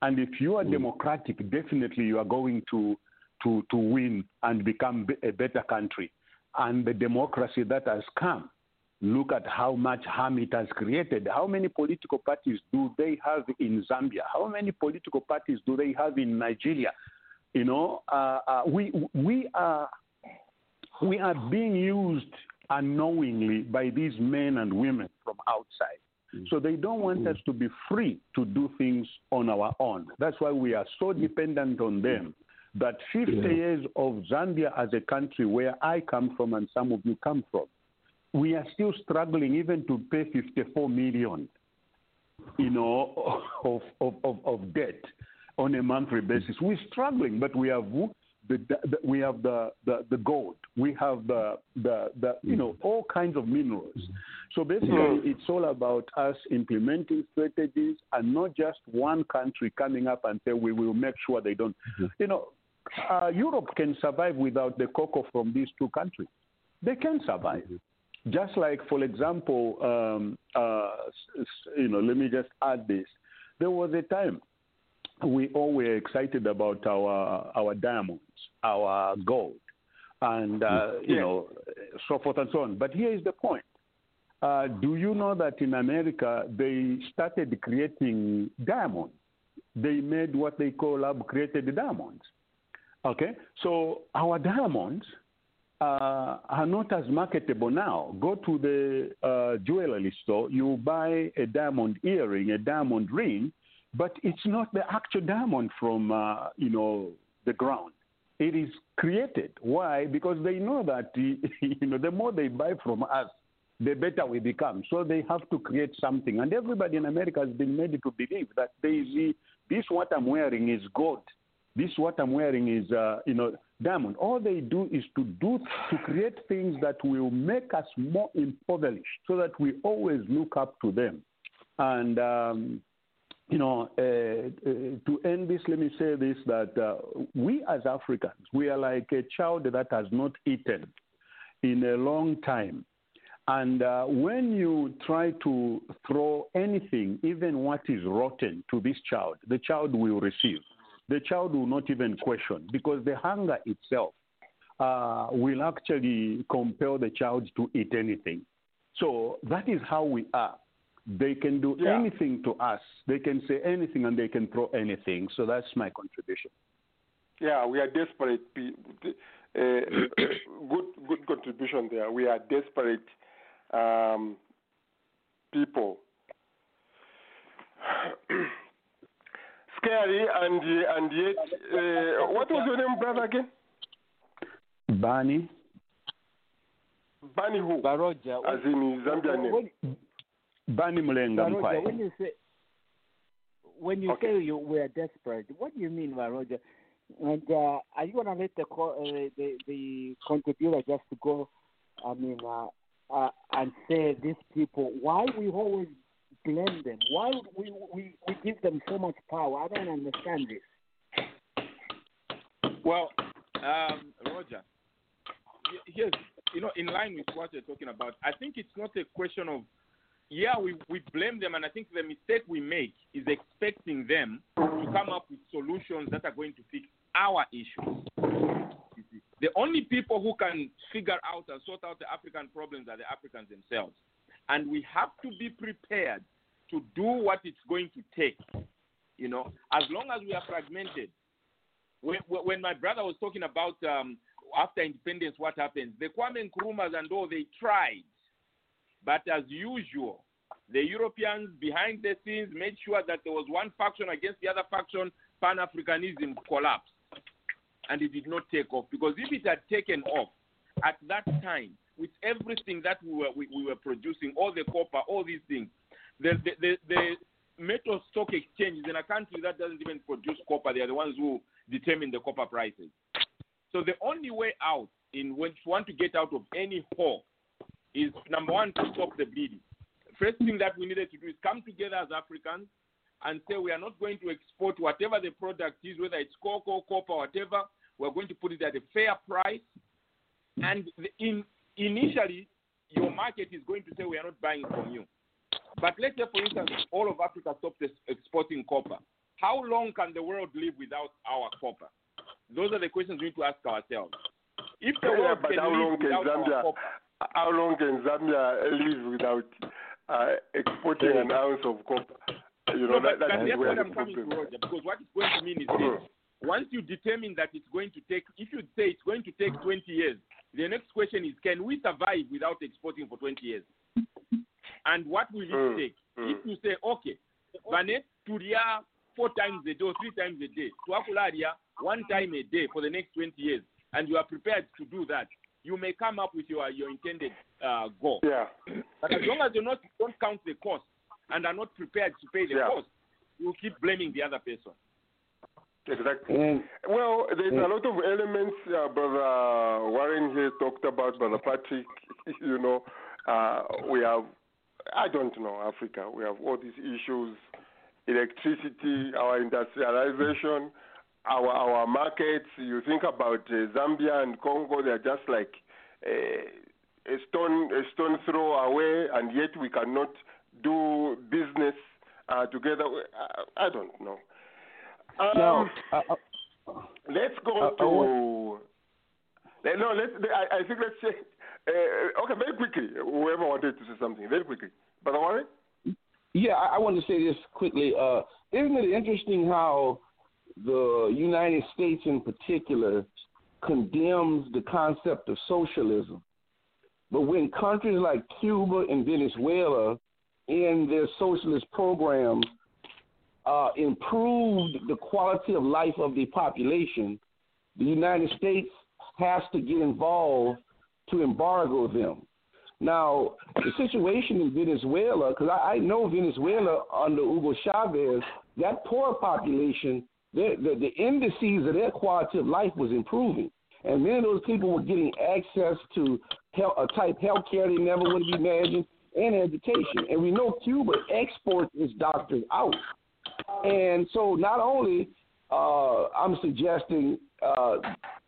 And if you are democratic, definitely you are going to, to, to win and become a better country. And the democracy that has come, look at how much harm it has created. How many political parties do they have in Zambia? How many political parties do they have in Nigeria? You know, uh, uh, we, we, are, we are being used unknowingly by these men and women from outside. So they don't want mm. us to be free to do things on our own. That's why we are so dependent on them that 50 years of Zambia as a country where I come from and some of you come from, we are still struggling even to pay 54 million, you know, of, of, of, of debt on a monthly basis. We're struggling, but we have the, the we have the, the, the gold, we have the, the, the you know all kinds of minerals. So basically, Mm. it's all about us implementing strategies and not just one country coming up and say we will make sure they don't. You know, uh, Europe can survive without the cocoa from these two countries. They can survive. Just like, for example, um, uh, you know, let me just add this. There was a time we all were excited about our our diamonds, our gold, and uh, you Yeah. know, so forth and so on. But here is the point: uh, Do you know that in America they started creating diamonds? They made what they call lab-created diamonds. Okay, so our diamonds uh, are not as marketable now. Go to the uh, jewelry store, you buy a diamond earring, a diamond ring, but it's not the actual diamond from uh, you know the ground. It is created. Why? Because they know that you know the more they buy from us, the better we become. So they have to create something. And everybody in America has been made to believe that they, the, this what I'm wearing is gold. This what I'm wearing is uh, you know diamond. All they do is to do to create things that will make us more impoverished, so that we always look up to them. And um, you know, uh, uh, to end this, let me say this: that uh, we as Africans, we are like a child that has not eaten in a long time. And uh, when you try to throw anything, even what is rotten, to this child, the child will receive. The child will not even question because the hunger itself uh, will actually compel the child to eat anything. So that is how we are. They can do Yeah. anything to us. They can say anything and they can throw anything. So that's my contribution. Yeah, we are desperate. Uh, good, good contribution there. We are desperate um, people. Scary and and yet, uh, what was your name, brother again? Bani. Bani who? Baroja. As in Zambian name. Bani Mulenga Baroja, when you say when you Okay. say you we are desperate, what do you mean, Baroja? And uh, are you gonna let the co- uh, the the contributor just to go? I mean, uh, uh, and say these people why we always blame them? Why would we we we give them so much power? I don't understand this. Well, um, Roger, y- here's, you know, in line with what you're talking about, I think it's not a question of, yeah, we, we blame them, and I think the mistake we make is expecting them to come up with solutions that are going to fix our issues. The only people who can figure out and sort out the African problems are the Africans themselves. And we have to be prepared to do what it's going to take. You know, as long as we are fragmented, when, when my brother was talking about um, after independence, what happens? The Kwame Nkrumahs and all they tried, but as usual, the Europeans behind the scenes made sure that there was one faction against the other faction. Pan Africanism collapsed, and it did not take off because if it had taken off at that time with everything that we were we, we were producing, all the copper, all these things, the the, the, the metal stock exchanges in a country that doesn't even produce copper, they are the ones who determine the copper prices. So the only way out in when you want to get out of any hole is number one to stop the bleeding. First thing that we needed to do is come together as Africans and say we are not going to export whatever the product is, whether it's cocoa, copper, whatever. We're going to put it at a fair price. And in initially, your market is going to say we are not buying from you. But let's say, for instance, all of Africa stops exporting copper. How long can the world live without our copper? Those are the questions we need to ask ourselves. If the Yeah, world can live without our copper, How long can Zambia live without uh, exporting an ounce of copper? You know no, but, that, but that is where what I'm coming to. Roger, because what it's going to mean is this. Once you determine that it's going to take, if you say it's going to take 20 years, the next question is, can we survive without exporting for 20 years? And what will it Mm, take? mm. If you say, okay, Bane, Turia four times a day or three times a day, Tuakularia one time a day for the next 20 years, and you are prepared to do that, you may come up with your, your intended uh, goal. Yeah. But as long as you not don't count the cost and are not prepared to pay the Yeah. cost, you keep blaming the other person. Exactly. well, there's a lot of elements uh, Brother Warren here talked about, Brother Patrick. You know, uh, we have, I don't know, Africa. We have all these issues electricity, our industrialization, our, our markets. You think about uh, Zambia and Congo, they're just like uh, a, stone, a stone throw away, and yet we cannot do business uh, together. I, I don't know. Um, Now, uh, let's go uh, to. no, let's. I, I think let's say. Uh, okay, very quickly. Whoever wanted to say something, very quickly. Brother Warren. Yeah, I, I want to say this quickly. Uh, isn't it interesting how the United States, in particular, condemns the concept of socialism. But when countries like Cuba and Venezuela, in their socialist programs, uh, improved the quality of life of the population, the United States has to get involved to embargo them. Now, the situation in Venezuela, because I, I know Venezuela under Hugo Chavez, that poor population, the, the indices of their quality of life was improving. And of those people were getting access to a type health care they never would have imagined and education. And we know Cuba exports its doctors out. And so not only uh, I'm suggesting uh,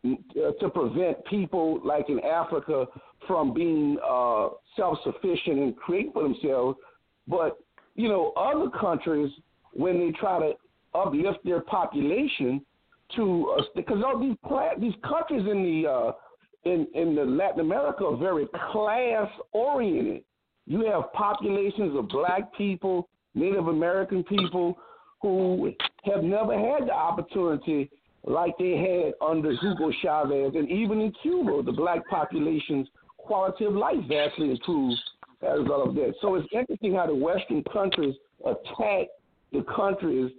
to prevent people like in Africa from being uh, self-sufficient and create for themselves. But you know, other countries when they try to uplift their population to uh, because all these these countries in the uh, in in the Latin America are very class oriented. You have populations of black people, Native American people who have never had the opportunity like they had under Hugo Chavez, and even in Cuba, the black population's quality of life vastly improved as a result of that. So it's interesting how the Western countries attack the countries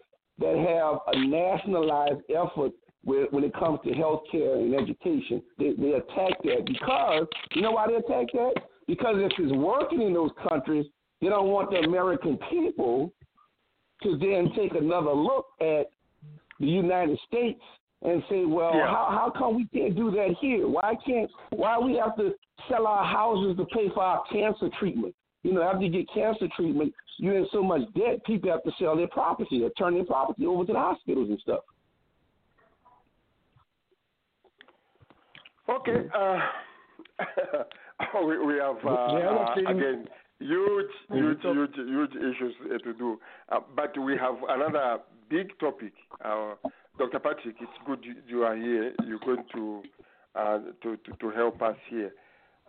that have a nationalized effort when it comes to health care and education. They, they attack that because, you know why they attack that? Because if it's working in those countries, they don't want the American people to then take another look at the United States and say, well, Yeah. how how come we can't do that here? Why can't why we have to sell our houses to pay for our cancer treatment? You know, after you get cancer treatment, you're in so much debt, people have to sell their property or turn their property over to the hospitals and stuff. Okay. Uh, we, we have uh, The uh, again huge, huge, huge, huge issues uh, to do. Uh, but we have another big topic. Uh, Dr. Patrick, it's good you, you are here. You're going to uh, to, to to help us here.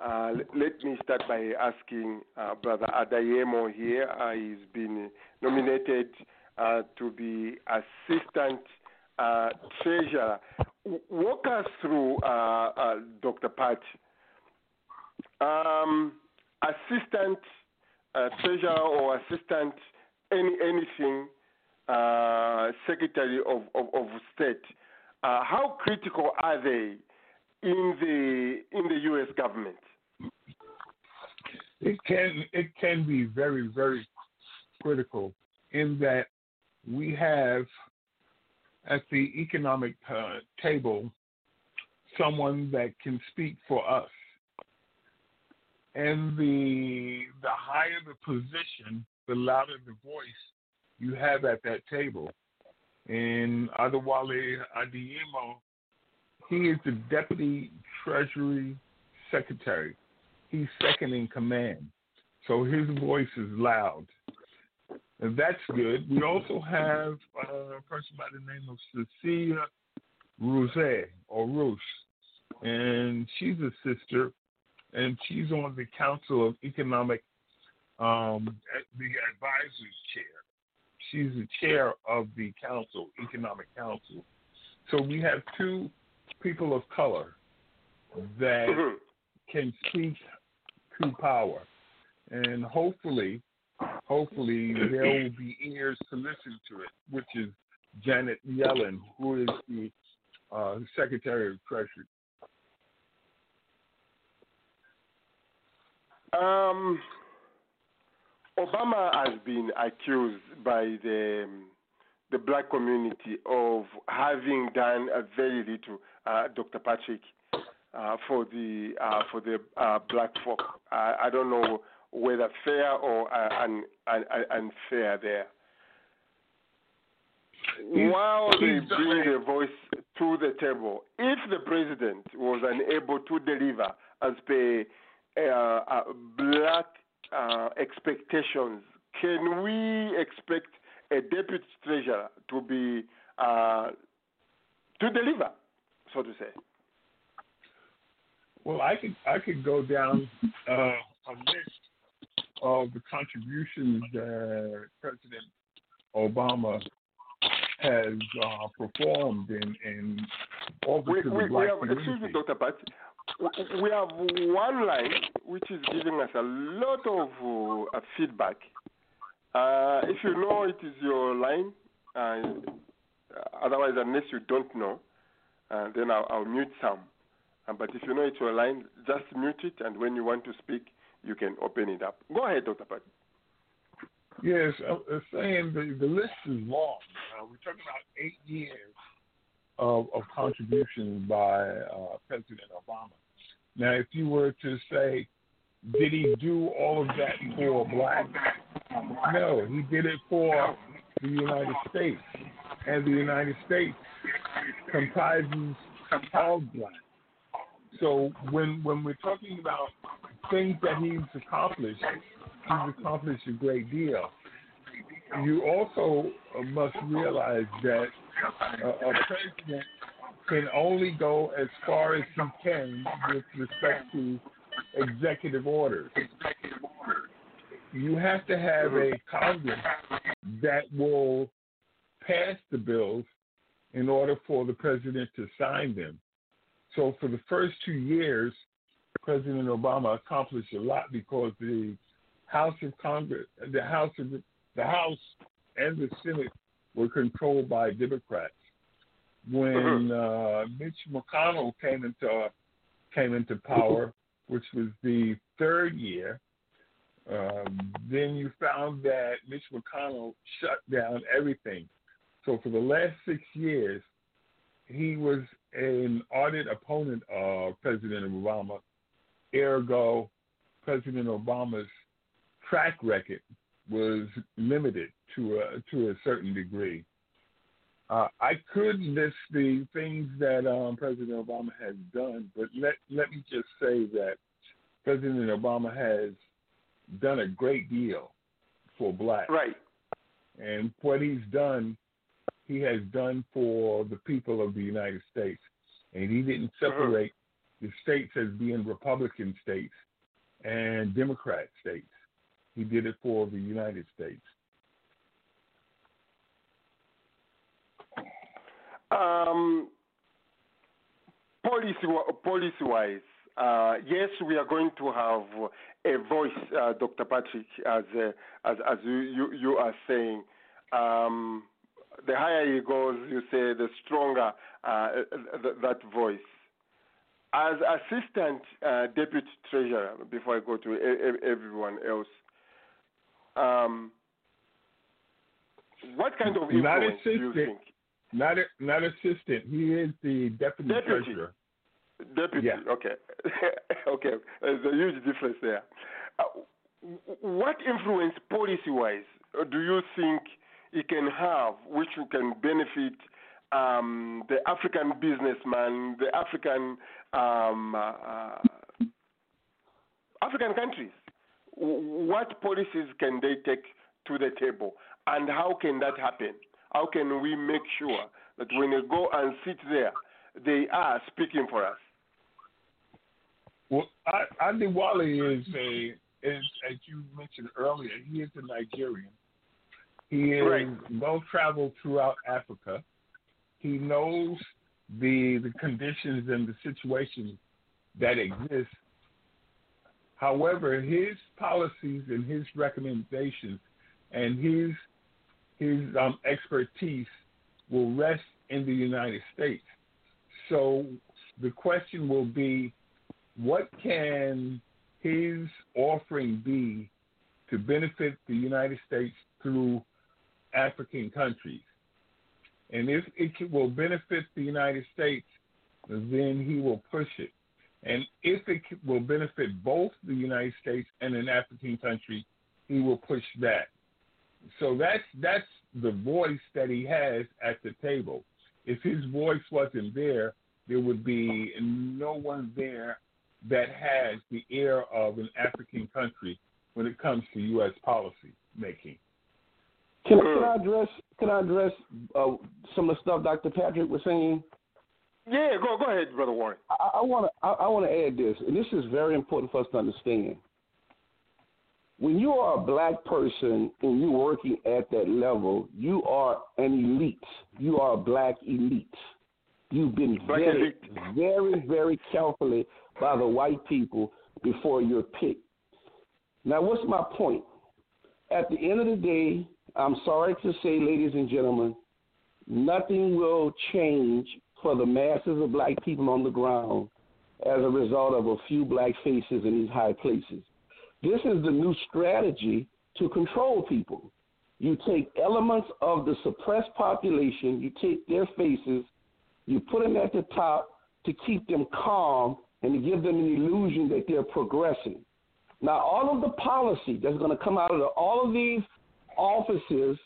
Uh, let me start by asking uh, Brother Adeyemo here. Uh, he's been nominated uh, to be assistant uh, treasurer. Walk us through, Dr. Pat. Um, assistant treasurer or assistant any anything secretary of, of, of state. How critical are they in the in the U.S. government? It can it can be very very critical in that we have at the economic uh, table someone that can speak for us, and the the higher the position, the louder the voice you have at that table. And Adewale Adeyemo, he is the deputy treasury secretary he's second in command. So his voice is loud. And that's good. We also have uh, a person by the name of Cecilia Rose or Roos. And she's a sister and she's on the Council of Economic um the advisors chair. She's the chair of the council, economic council. So we have two people of color that can speak to power. And hopefully, hopefully there will be ears to listen to it, which is Janet Yellen, who is the uh, Secretary of Treasury. Um, Obama has been accused by the the black community of having done a very little, uh, Dr. Patrick, uh, for the uh, for the uh, black folk. I, I don't know whether fair or uh, un, un, un, unfair there. While they bring their voice to the table, if the president was unable to deliver as per uh, uh, black uh, expectations, can we expect a deputy treasurer to be uh, to deliver, so to say? Well, I could I could go down uh, a list of the contributions that President Obama has uh, performed in, in office We, we, we have, community. excuse me, Dr. Pat. We have one line which is giving us a lot of uh, feedback. Uh, if you know it is your line, uh, otherwise, unless you don't know, uh, then I'll, I'll mute some. Uh, but if you know it's your line, just mute it, and when you want to speak, you can open it up. Go ahead, Dr. Pat. Yes, I'm saying the, the list is long. Uh, we're talking about eight years of, of contributions by uh, President Obama. Now, if you were to say, did he do all of that for blacks? No, he did it for the United States, and the United States comprises all blacks. So when when we're talking about things that he's accomplished, he's accomplished a great deal. You also must realize that uh, a president can only go as far as he can with respect to executive orders. You have to have a Congress that will pass the bills in order for the president to sign them. So for the first two years, President Obama accomplished a lot because the House of Congress, the House of the House and the Senate were controlled by Democrats. When uh, Mitch McConnell came into came into power, which was the third year, um, then you found that Mitch McConnell shut down everything. So for the last six years, he was an ardent opponent of President Obama. Ergo, President Obama's track record was limited to a to a certain degree. Uh, I could list the things that um, President Obama has done, but let let me just say that President Obama has done a great deal for blacks. Right. And what he's done, he has done for the people of the United States. And he didn't separate the states as being Republican states and Democrat states. He did it for the United States. Um, policy policy wise, uh, yes, we are going to have a voice, uh, Dr. Patrick, as uh, as as you, you you are saying. Um, the higher he goes, you say, the stronger uh, th- that voice. As assistant uh, deputy treasurer, before I go to everyone else, um, what kind of influence do you think? Not a, not assistant. He is the deputy, Deputy. treasurer. Deputy. Yeah. Okay. okay. There's a huge difference there. Uh, what influence policy-wise uh, do you think it can have, which can benefit um, the African businessman, the African um, uh, uh, African countries? What policies can they take to the table, and how can that happen? How can we make sure that when they go and sit there, they are speaking for us? Well, Andy Wally is a is as you mentioned earlier. He is a Nigerian. He is Right. well traveled throughout Africa. He knows the the conditions and the situations that exist. However, his policies and his recommendations and his his um, expertise will rest in the United States. So the question will be, what can his offering be to benefit the United States through African countries? And if it will benefit the United States, then he will push it. And if it will benefit both the United States and an African country, he will push that. So that's that's the voice that he has at the table. If his voice wasn't there, there would be no one there that has the air of an African country when it comes to U.S. policy making. Can, can I address can I address uh, some of the stuff Dr. Patrick was saying? Yeah, go go ahead, brother Warren. I want to I, want to add this, and this is very important for us to understand. when you are a black person and you're working at that level, you are an elite. You are a black elite. You've been Black vetted elite. very, very carefully by the white people before you're picked. Now, what's my point? At the end of the day, I'm sorry to say, ladies and gentlemen, nothing will change for the masses of black people on the ground as a result of a few black faces in these high places. This is the new strategy to control people. You take elements of the suppressed population, you take their faces, you put them at the top to keep them calm and to give them an illusion that they're progressing. Now, all of the policy that's going to come out of the, all of these offices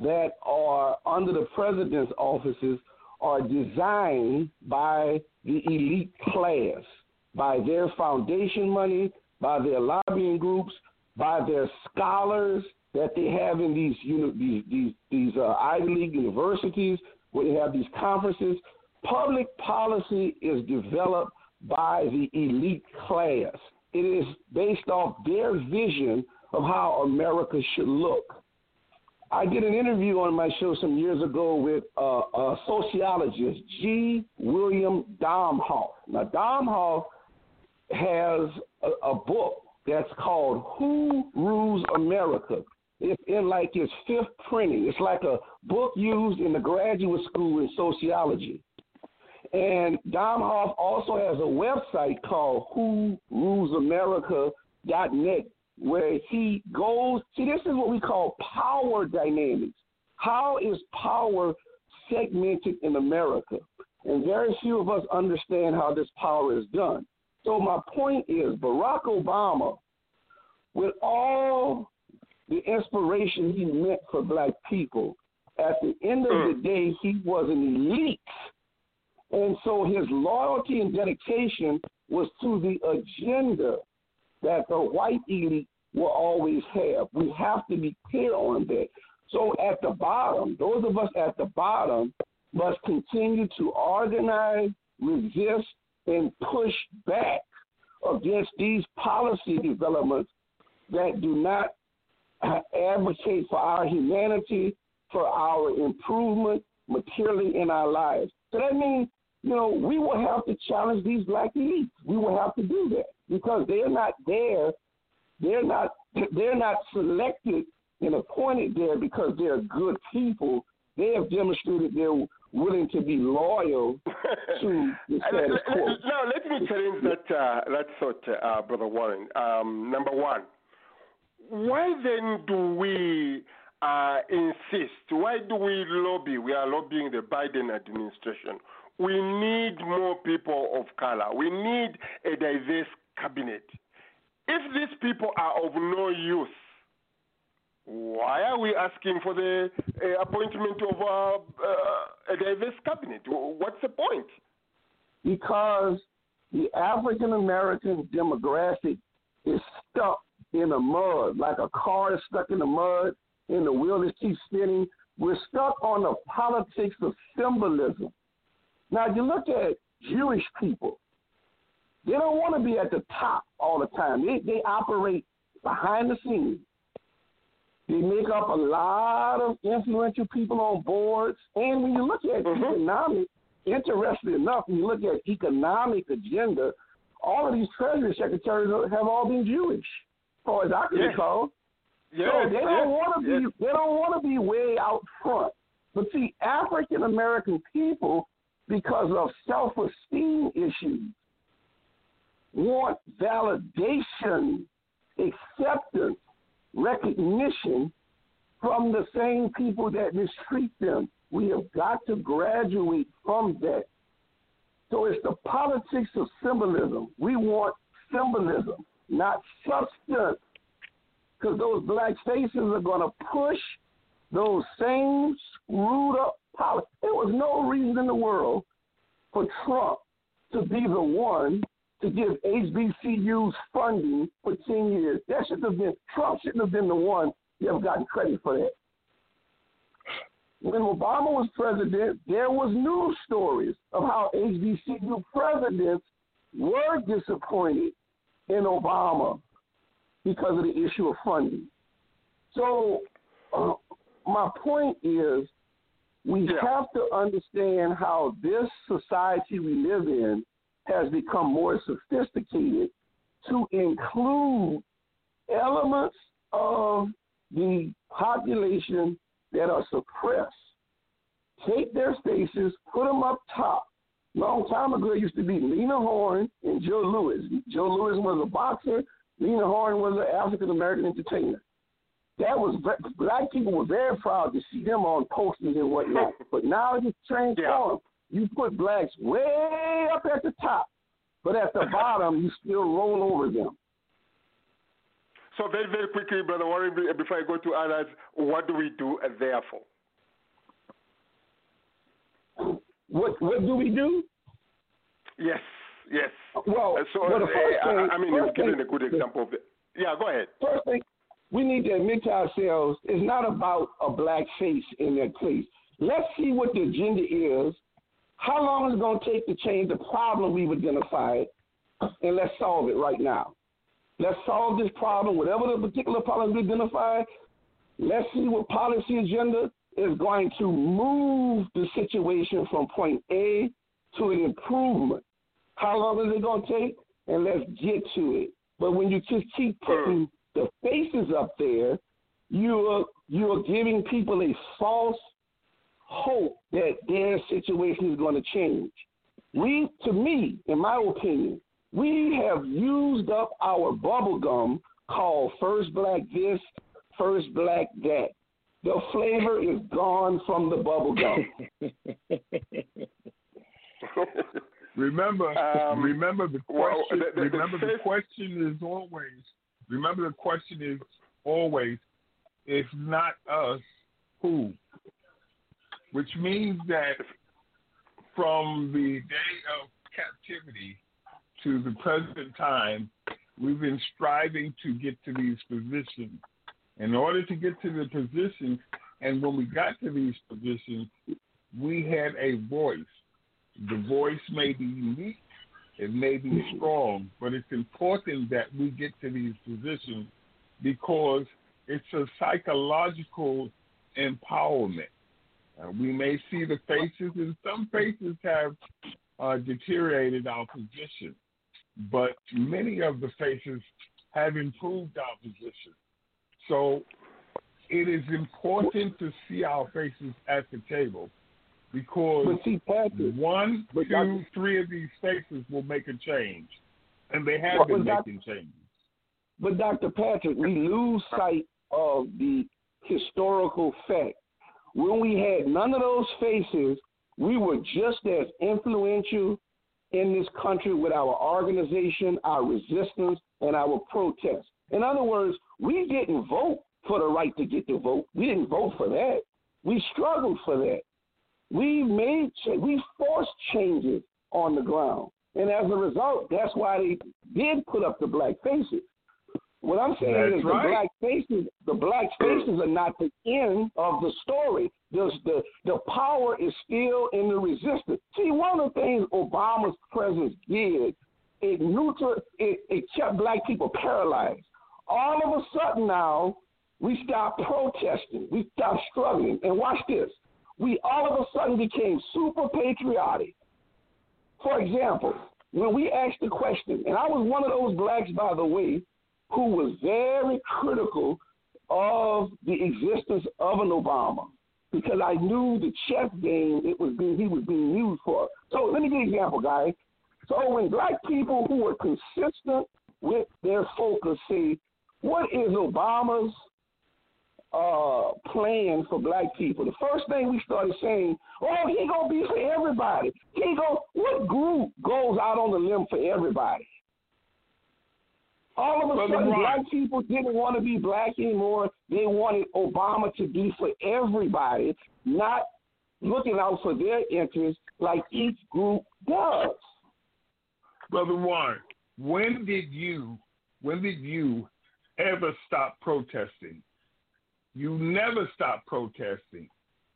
that are under the president's offices are designed by the elite class, by their foundation money, by their lobbying groups, by their scholars that they have in these uni- these these, these uh, Ivy League universities where they have these conferences. Public policy is developed by the elite class. It is based off their vision of how America should look. I did an interview on my show some years ago with uh, a sociologist, G. William Domhoff. Now, Domhoff has a, a book that's called Who Rules America. It's in like its fifth printing. It's like a book used in the graduate school in sociology. And Domhoff also has a website called Who Rules WhoRulesAmerica.net where he goes. See, this is what we call power dynamics. How is power segmented in America? And very few of us understand how this power is done. So, my point is Barack Obama, with all the inspiration he meant for black people, at the end of the mm. day, he was an elite. And so his loyalty and dedication was to the agenda that the white elite will always have. We have to be clear on that. So at the bottom, those of us at the bottom must continue to organize, resist, and push back against these policy developments that do not advocate for our humanity, for our improvement materially in our lives. So that means, you know, we will have to challenge these black elites. We will have to do that because they're not there. They're not. They're not selected and appointed there because they're good people. They have demonstrated they're willing to be loyal to the status quo. Now, let me challenge that, uh, that thought, uh, Brother Warren. Um, number one, why then do we uh, insist? Why do we lobby? We are lobbying the Biden administration. We need more people of color. We need a diverse cabinet. If these people are of no use, why are we asking for the uh, appointment of uh, uh, a diverse cabinet? What's the point? because the African American demographic is stuck in the mud, like a car is stuck in the mud and the wheel just keeps spinning. We're stuck on the politics of symbolism. Now, if you look at Jewish people, they don't want to be at the top all the time. They, they operate behind the scenes. They make up a lot of influential people on boards. And when you look at mm-hmm. economic, interesting enough, when you look at economic agenda, all of these treasury secretaries have all been Jewish, as far as I can Yes. recall. Yes, so they don't yes, want to be they don't want to be way out front. But see, African American people, because of self esteem issues, want validation, acceptance, recognition from the same people that mistreat them. We have got to graduate from that. So it's the politics of symbolism. We want symbolism, not substance. Because those black faces are going to push those same screwed up politics. There was no reason in the world for Trump to be the one to give HBCUs funding for 10 years. That should have been, Trump shouldn't have been the one to have gotten credit for that. When Obama was president, there was news stories of how HBCU presidents were disappointed in Obama because of the issue of funding. So, uh, my point is, we have to understand how this society we live in has become more sophisticated to include elements of the population that are suppressed. Take their faces, put them up top. Long time ago, it used to be Lena Horne and Joe Louis. Joe Louis was a boxer. Lena Horne was an African American entertainer. That was black people were very proud to see them on posters and whatnot. but now it's transformed. You put blacks way up at the top, but at the bottom you still roll over them. So very, very quickly, Brother Warren, before I go to others, what do we do therefore? What what do we do? Yes, yes. Well, so well, the uh, first I, thing- I mean, you've given a good example of it. Yeah, go ahead. First thing, we need to admit to ourselves it's not about a black face in that place. Let's see what the agenda is. How long is it going to take to change the problem we've identified, and let's solve it right now. Let's solve this problem, whatever the particular problem we identified. Let's see what policy agenda is going to move the situation from point A to an improvement. How long is it going to take? And let's get to it. But when you just keep putting the faces up there, you're you're giving people a false hope that their situation is going to change. We, to me, in my opinion, we have used up our bubble gum called First Black this, First Black that. The flavor is gone from the bubble gum. Remember, Um, remember the question. the- the- the remember the fifth- question is always. Remember the question is always, if not us, who? Which means that from the day of captivity to the present time, we've been striving to get to these positions. In order to get to the positions, and when we got to these positions, we had a voice. The voice may be unique, it may be strong, but it's important that we get to these positions because it's a psychological empowerment. Uh, we may see the faces, and some faces have uh, deteriorated our position, but many of the faces have improved our position. So it is important to see our faces at the table because see, Patrick, one, but two, Dr. three of these faces will make a change, and they have been making changes. But Dr. Patrick, we lose sight of the historical fact. When we had none of those faces, we were just as influential in this country with our organization, our resistance, and our protest. In other words, we didn't vote for the right to get the vote. We didn't vote for that. We struggled for that. We made we forced changes on the ground, and as a result, that's why they did put up the black faces. What I'm saying That's is right. the black faces, the black faces are not the end of the story. There's the the power is still in the resistance. See, one of the things Obama's presence did, it neutral, it, it kept black people paralyzed. All of a sudden now, we stopped protesting, we stopped struggling, and watch this. We all of a sudden became super patriotic. For example, when we asked the question, and I was one of those blacks, by the way, who was very critical of the existence of an Obama because I knew the chess game it was being he was being used for. So let me give you an example, guys. So when black people who were consistent with their focus say, what is Obama's uh, plan for black people? The first thing we started saying, oh, he gonna be for everybody. He go. What group goes out on the limb for everybody? All of a Brother sudden, Ron. black people didn't want to be black anymore. They wanted Obama to be for everybody, not looking out for their interests like each group does. Brother Warren, when did you when did you ever stop protesting? You never stop protesting.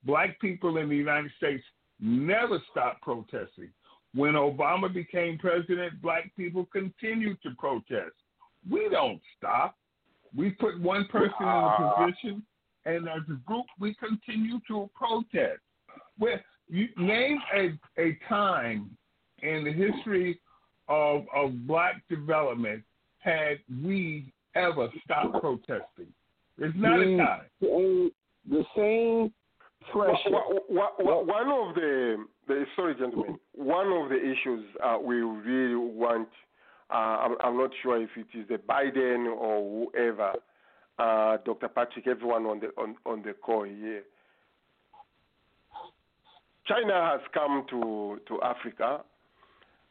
Black people in the United States never stop protesting. When Obama became president, black people continued to protest. We don't stop. We put one person in a ah. position, and as a group, we continue to protest. Where you name a a time in the history of of black development had we ever stopped protesting? There's not a time. The, the same pressure. Wha- wha- wha- One of the, the sorry, gentlemen. One of the issues uh, we really want. Uh, I'm, I'm not sure if it is the Biden or whoever, uh, Dr. Patrick, everyone on the on, on the call here. China has come to to Africa.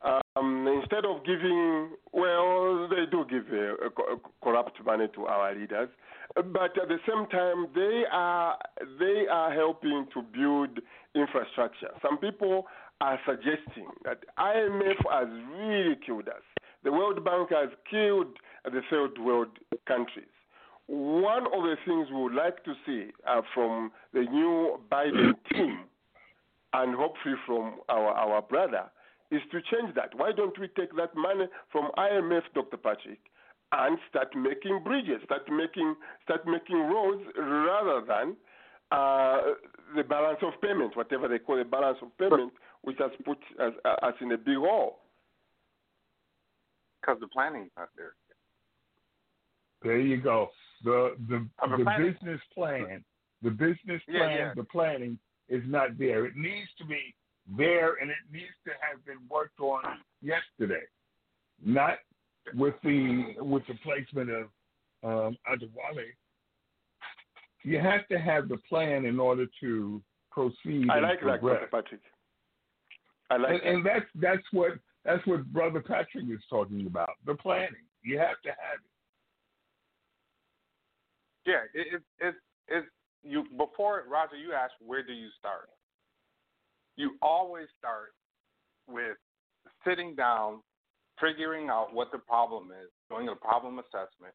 Um, instead of giving, well, they do give uh, co- corrupt money to our leaders, but at the same time, they are they are helping to build infrastructure. Some people are suggesting that IMF has really killed us. The World Bank has killed the third world countries. One of the things we would like to see uh, from the new Biden team, and hopefully from our, our brother, is to change that. Why don't we take that money from IMF, Dr. Patrick, and start making bridges, start making start making roads rather than uh, the balance of payment, whatever they call the balance of payment, which has put us, us in a big hole. Because the planning's not there. There you go. The the Of a the business plan, the business Yeah, plan, yeah. the planning is not there. It needs to be there, and it needs to have been worked on yesterday, not with the with the placement of um, Adewale. You have to have the plan in order to proceed. I like that. Dr. Patrick. I like and, that. and that's that's what that's what Brother Patrick is talking about. The planning. You have to have it. Yeah, it, it, it, it, you before Roger, you asked where do you start? You always start with sitting down, figuring out what the problem is, doing a problem assessment,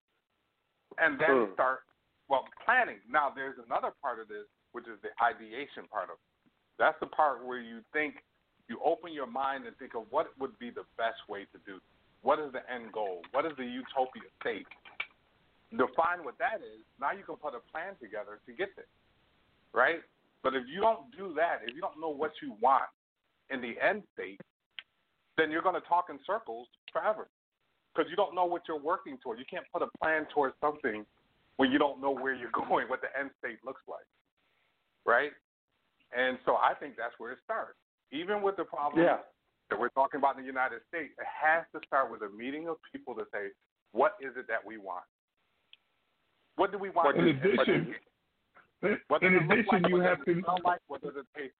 and then Hmm. start well planning. Now, there's another part of this, which is the ideation part of it. That's the part where you think you open your mind and think of what would be the best way to do. What is the end goal? What is the utopia state? define what that is, now you can put a plan together to get there, right? But if you don't do that, if you don't know what you want in the end state, then you're going to talk in circles forever because you don't know what you're working toward. You can't put a plan towards something when you don't know where you're going, what the end state looks like, right? And so I think that's where it starts. Even with the problem Yeah. that we're talking about in the United States, it has to start with a meeting of people to say, what is it that we want? What do we want? In to- addition, what in does it look addition, like? you have to smell like? What does it taste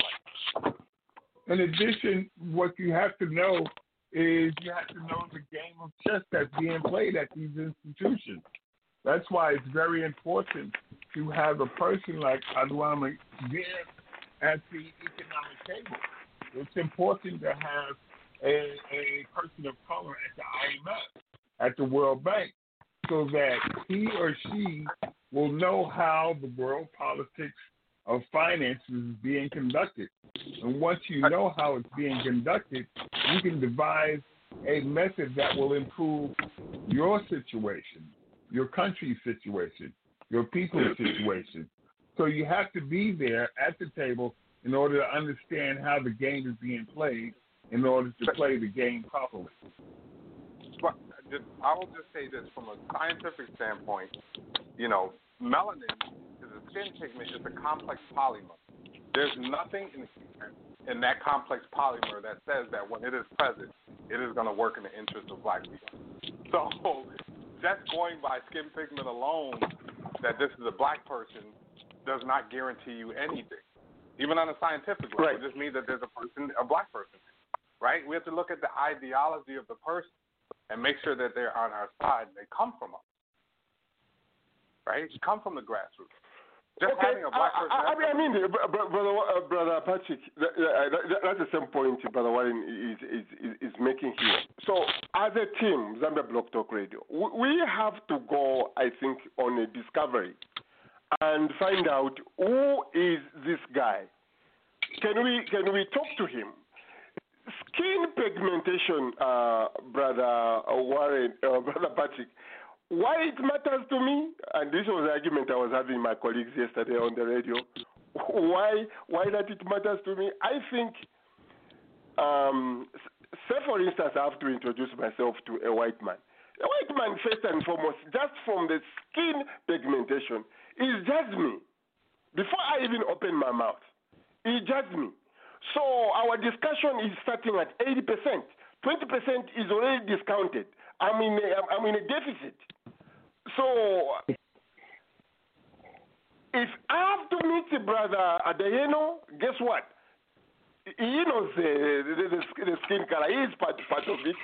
like? In addition, what you have to know is you have to know the game of chess that's being played at these institutions. That's why it's very important to have a person like Adeyemo there at the economic table. It's important to have a, a person of color at the IMF, at the World Bank, so that he or she will know how the world politics of finance is being conducted. And once you know how it's being conducted, you can devise a method that will improve your situation, your country's situation, your people's situation. So you have to be there at the table in order to understand how the game is being played in order to play the game properly. But I will just say this from a scientific standpoint. You know, melanin is a skin pigment. It's a complex polymer. There's nothing in in that complex polymer that says that when it is present, it is going to work in the interest of black people. So just going by skin pigment alone, that this is a black person, does not guarantee you anything. Even on a scientific level, it just means that there's a person, a black person, right? We have to look at the ideology of the person and make sure that they're on our side. And they come from us, right? Come from the grassroots. Just okay, having a black I, person. I, I mean, I mean, br- br- brother, uh, brother Patrick, that, that, that's the same point brother Warren is, is, is, is making here. So, as a team, Zambia Blog Talk Radio, we, we have to go, I think, on a discovery and find out who is this guy. Can we can we talk to him? Skin pigmentation, uh, brother Warren, uh, brother Patrick. Why it matters to me, and this was the argument I was having my colleagues yesterday on the radio. Why why that it matters to me? I think, um, say for instance, I have to introduce myself to a white man. A white man, first and foremost, just from the skin pigmentation, is just me. Before I even open my mouth, he judged me. So our discussion is starting at 80%. 20% is already discounted. I'm in a, I'm in a deficit. So if I have to meet the brother Adeyemo, guess what? He knows the, the, the, the skin color. He is part, part of it.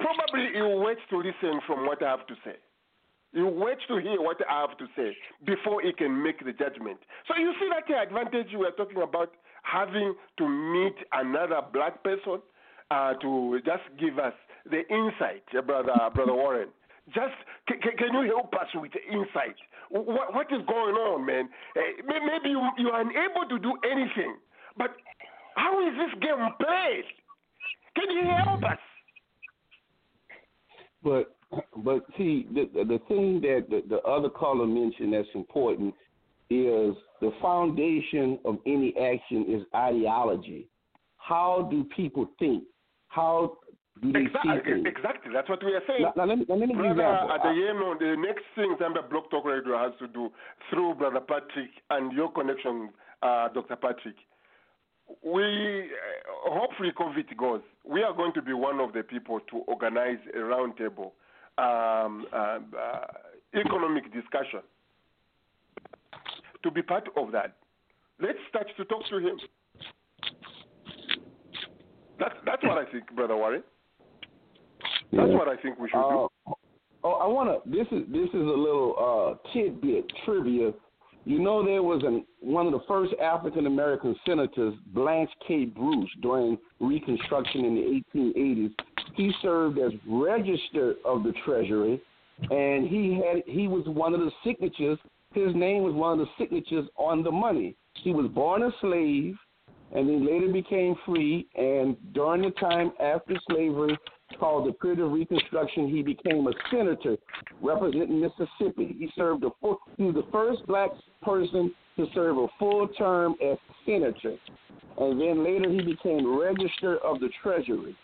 Probably he will wait to listen from what I have to say. He will wait to hear what I have to say before he can make the judgment. So you see that the advantage we are talking about having to meet another black person uh, to just give us the insight, uh, brother, brother Warren. Just can, can you help us with the insight? What, what is going on, man? Uh, maybe you, you are unable to do anything, but how is this game played? Can you help us? But but see the the thing that the, the other caller mentioned that's important is the foundation of any action is ideology. How do people think? How exactly. Exactly, that's what we are saying. Now, now let me, let me give you an Brother Adeyemo, the next thing Zambia Blog Talk Radio has to do through Brother Patrick and your connection, uh, Dr. Patrick, we uh, hopefully COVID goes. We are going to be one of the people to organize a roundtable um, uh, uh, economic discussion. To be part of that, let's start to talk to him. That's that's what I think, Brother Warren. That's what I think we should do. Uh, oh, I want to. This is this is a little uh, tidbit trivia. You know, there was an one of the first African American senators, Blanche K. Bruce, during Reconstruction in the 1880s. He served as Register of the Treasury, and he had he was one of the signatures. His name was one of the signatures on the money. He was born a slave, and then later became free. And during the time after slavery, called the period of Reconstruction, he became a senator representing Mississippi. He served a full, he was the first black person to serve a full term as senator, and then later he became Register of the Treasury.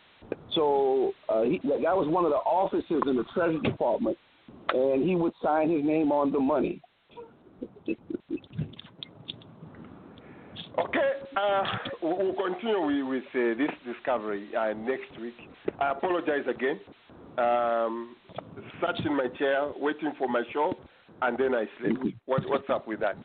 So uh, he, that was one of the offices in the Treasury Department, and he would sign his name on the money. Okay, uh, we'll continue with, with uh, this discovery uh, next week. I apologize again. Um, sat in my chair waiting for my show, and then I slept. What, what's up with that?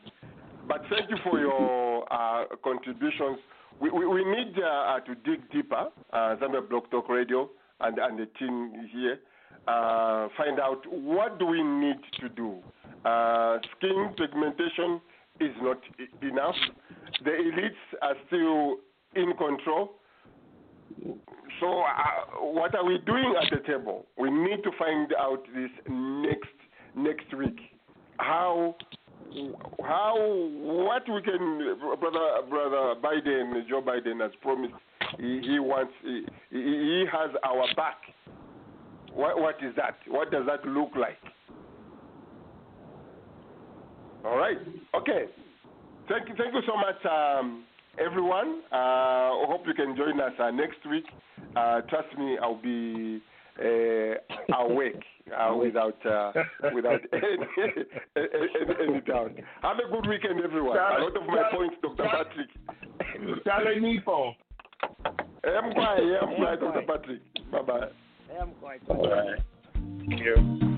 But thank you for your uh, contributions. We, we, we need uh, uh, to dig deeper, uh, Zambia Blog Talk Radio and, and the team here, uh, find out what do we need to do. Uh, skin pigmentation is not enough. The elites are still in control. So, uh, what are we doing at the table? We need to find out this next next week. How how what we can brother brother Biden Joe Biden has promised he, he wants he he has our back. What what is that? What does that look like? All right. Okay. Thank you. Thank you so much, um, everyone. Uh, I hope you can join us uh, next week. Uh, trust me, I'll be uh, awake uh, without uh, without any, any, any doubt. Have a good weekend, everyone. A lot of my points, Dr. Patrick. Charlie Nipo. I'm quiet. I'm quiet, Dr. Patrick. Bye bye. I'm quite. All right. Thank you.